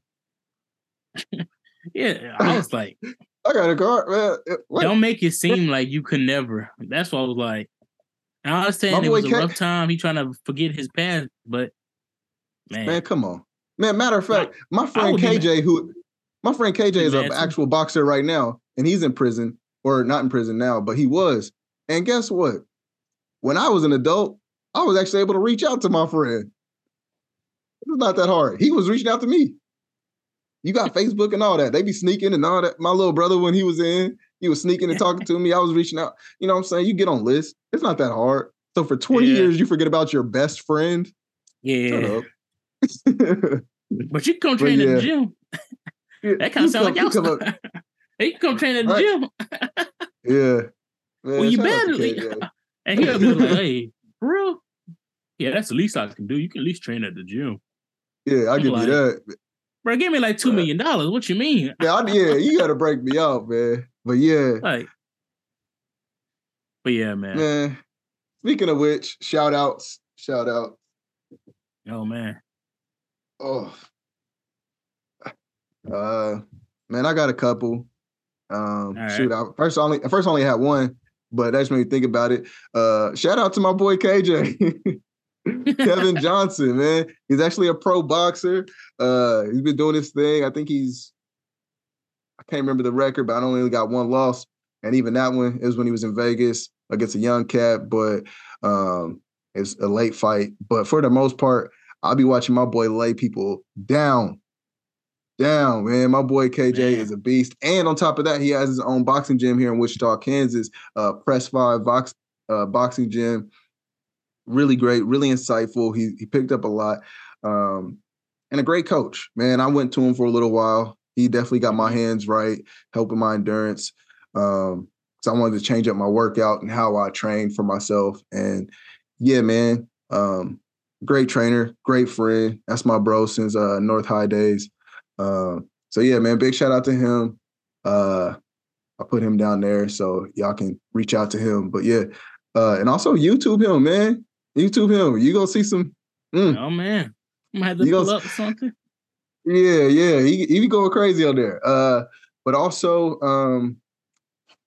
(laughs) Yeah, I was like, (laughs) I got a car, man. What? Don't make it seem like you could never. That's what I was like. I was understand it was a rough time. He trying to forget his past, but man, man, come on, man. Matter of fact, my friend KJ, who my friend KJ is an actual boxer right now, and he's in prison or not in prison now, but he was. And guess what? When I was an adult, I was actually able to reach out to my friend. It's not that hard. He was reaching out to me. You got Facebook and all that. They be sneaking and all that. My little brother, when he was in, he was sneaking and talking to me. I was reaching out. You know what I'm saying? You get on list. It's not that hard. So for 20 yeah. years, you forget about your best friend. Yeah. (laughs) but you come train yeah. at the gym. that kind of sounds like y'all. (laughs) Hey, you come train at the right. gym. (laughs) yeah. Man, well, you better. (laughs) and he was like, hey, (laughs) bro. Yeah, that's the least I can do. You can at least train at the gym. Yeah, I give like, you that. Bro, give me like two million dollars. What you mean? Yeah, I, yeah, you got to break me out, man. But yeah, like, but yeah, man. Man, speaking of which, shout outs, shout out. Oh man. Oh. Uh, man, I got a couple. Um, right. shoot, I first only I first only had one, but that's made me think about it. Uh, shout out to my boy KJ. (laughs) Kevin (laughs) Johnson, man. He's actually a pro boxer. Uh, he's been doing this thing. I think he's I can't remember the record, but I only got one loss. And even that one is when he was in Vegas against a young cat, but um it's a late fight. But for the most part, I'll be watching my boy lay people down. Down, man. My boy KJ man. is a beast. And on top of that, he has his own boxing gym here in Wichita, Kansas, uh, Press Five box uh, boxing gym really great, really insightful. He he picked up a lot, um, and a great coach. Man, I went to him for a little while. he definitely got my hands right, helping my endurance. Um, so I wanted to change up my workout and how I train for myself. And yeah, man, um, great trainer, great friend. That's my bro since uh, North High days. Uh, so yeah, man, big shout out to him. Uh, I put him down there so y'all can reach out to him. But yeah, uh, and also YouTube him, man. YouTube him. You gonna see some. Mm. Oh man, I'm gonna have to you pull up something. Yeah, yeah, he he be going crazy on there. Uh, but also, um,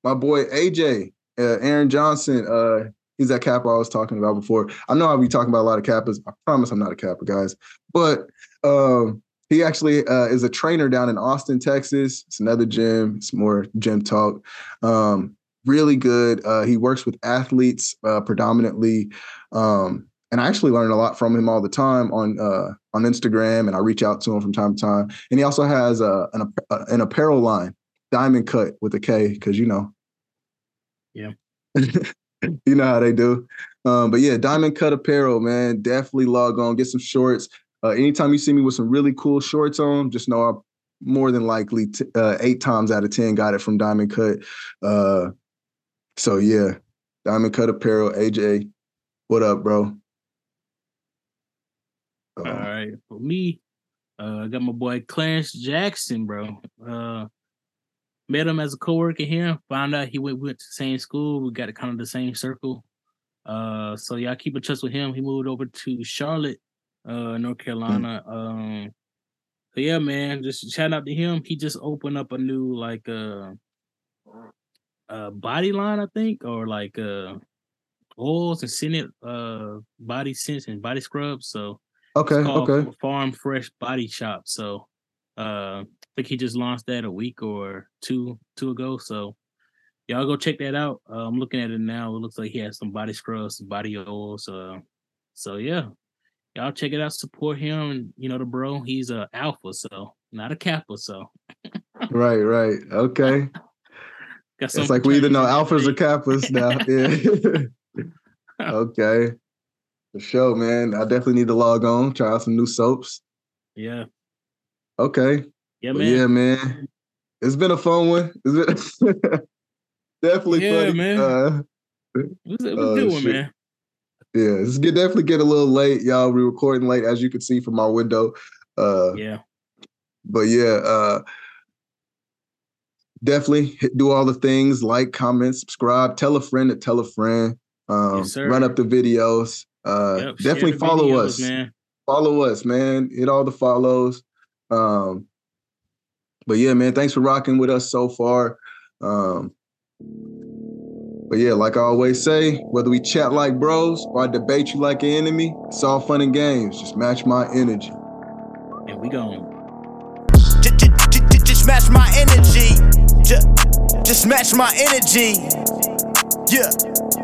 my boy AJ, uh, Aaron Johnson. Uh, he's that Kappa I was talking about before. I know I'll be talking about a lot of Kappas. I promise I'm not a Kappa, guys. But um, he actually uh, is a trainer down in Austin, Texas. It's another gym. It's more gym talk. Um, really good. Uh, he works with athletes uh, predominantly, um, and I actually learn a lot from him all the time on uh, on Instagram, and I reach out to him from time to time. And he also has a, an, a, an apparel line, Diamond Kut with a K, because you know. Yeah. (laughs) you know how they do. Um, but yeah, Diamond Kut Apparel, man, definitely log on, get some shorts. Uh, anytime you see me with some really cool shorts on, just know I'm more than likely t- uh, eight times out of ten got it from Diamond Kut. Uh, so yeah, Diamond Kut Apparel, AJ, what up, bro? All right, for me, uh, I got my boy Clarence Jackson, bro. Uh, met him as a coworker here. Found out he went, went to the same school. We got kind of the same circle. Uh, so y'all keep in touch with him. He moved over to Charlotte, uh, North hmm. Carolina. Mm. Um, so yeah, man, just shout out to him. He just opened up a new like uh, uh body line, I think, or like uh oils and scented uh body scents and body scrubs. So okay, okay. Farm Fresh Body Shop. So uh, I think he just launched that a week or two two ago. So y'all go check that out. Uh, I'm looking at it now. It looks like he has some body scrubs, some body oils. Uh, so yeah, y'all check it out. Support him. And you know the bro, he's a alpha, so not a kappa. So right, right, okay. (laughs) it's like we either know alphas or kappas (laughs) now. Yeah. (laughs) okay. For sure, man. I definitely need to log on, try out some new soaps. Yeah. Okay. Yeah, man. yeah, man. It's been a fun one. It's been definitely yeah, funny. man. Uh, it was, it was uh, good one, man. Yeah, it's get, definitely get a little late, y'all. We're recording late, as you can see from my window. Uh, yeah. But yeah, uh, definitely hit, do all the things like, comment, subscribe, tell a friend to tell a friend. Um, yes, run up the videos. Uh, yep, definitely follow videos, us. Man. Follow us, man. Hit all the follows. Um, but yeah, man, thanks for rocking with us so far. Um, but yeah, like I always say, whether we chat like bros or I debate you like an enemy, it's all fun and games. Just match my energy. And we going. Just match my energy. Just match my energy. Yeah.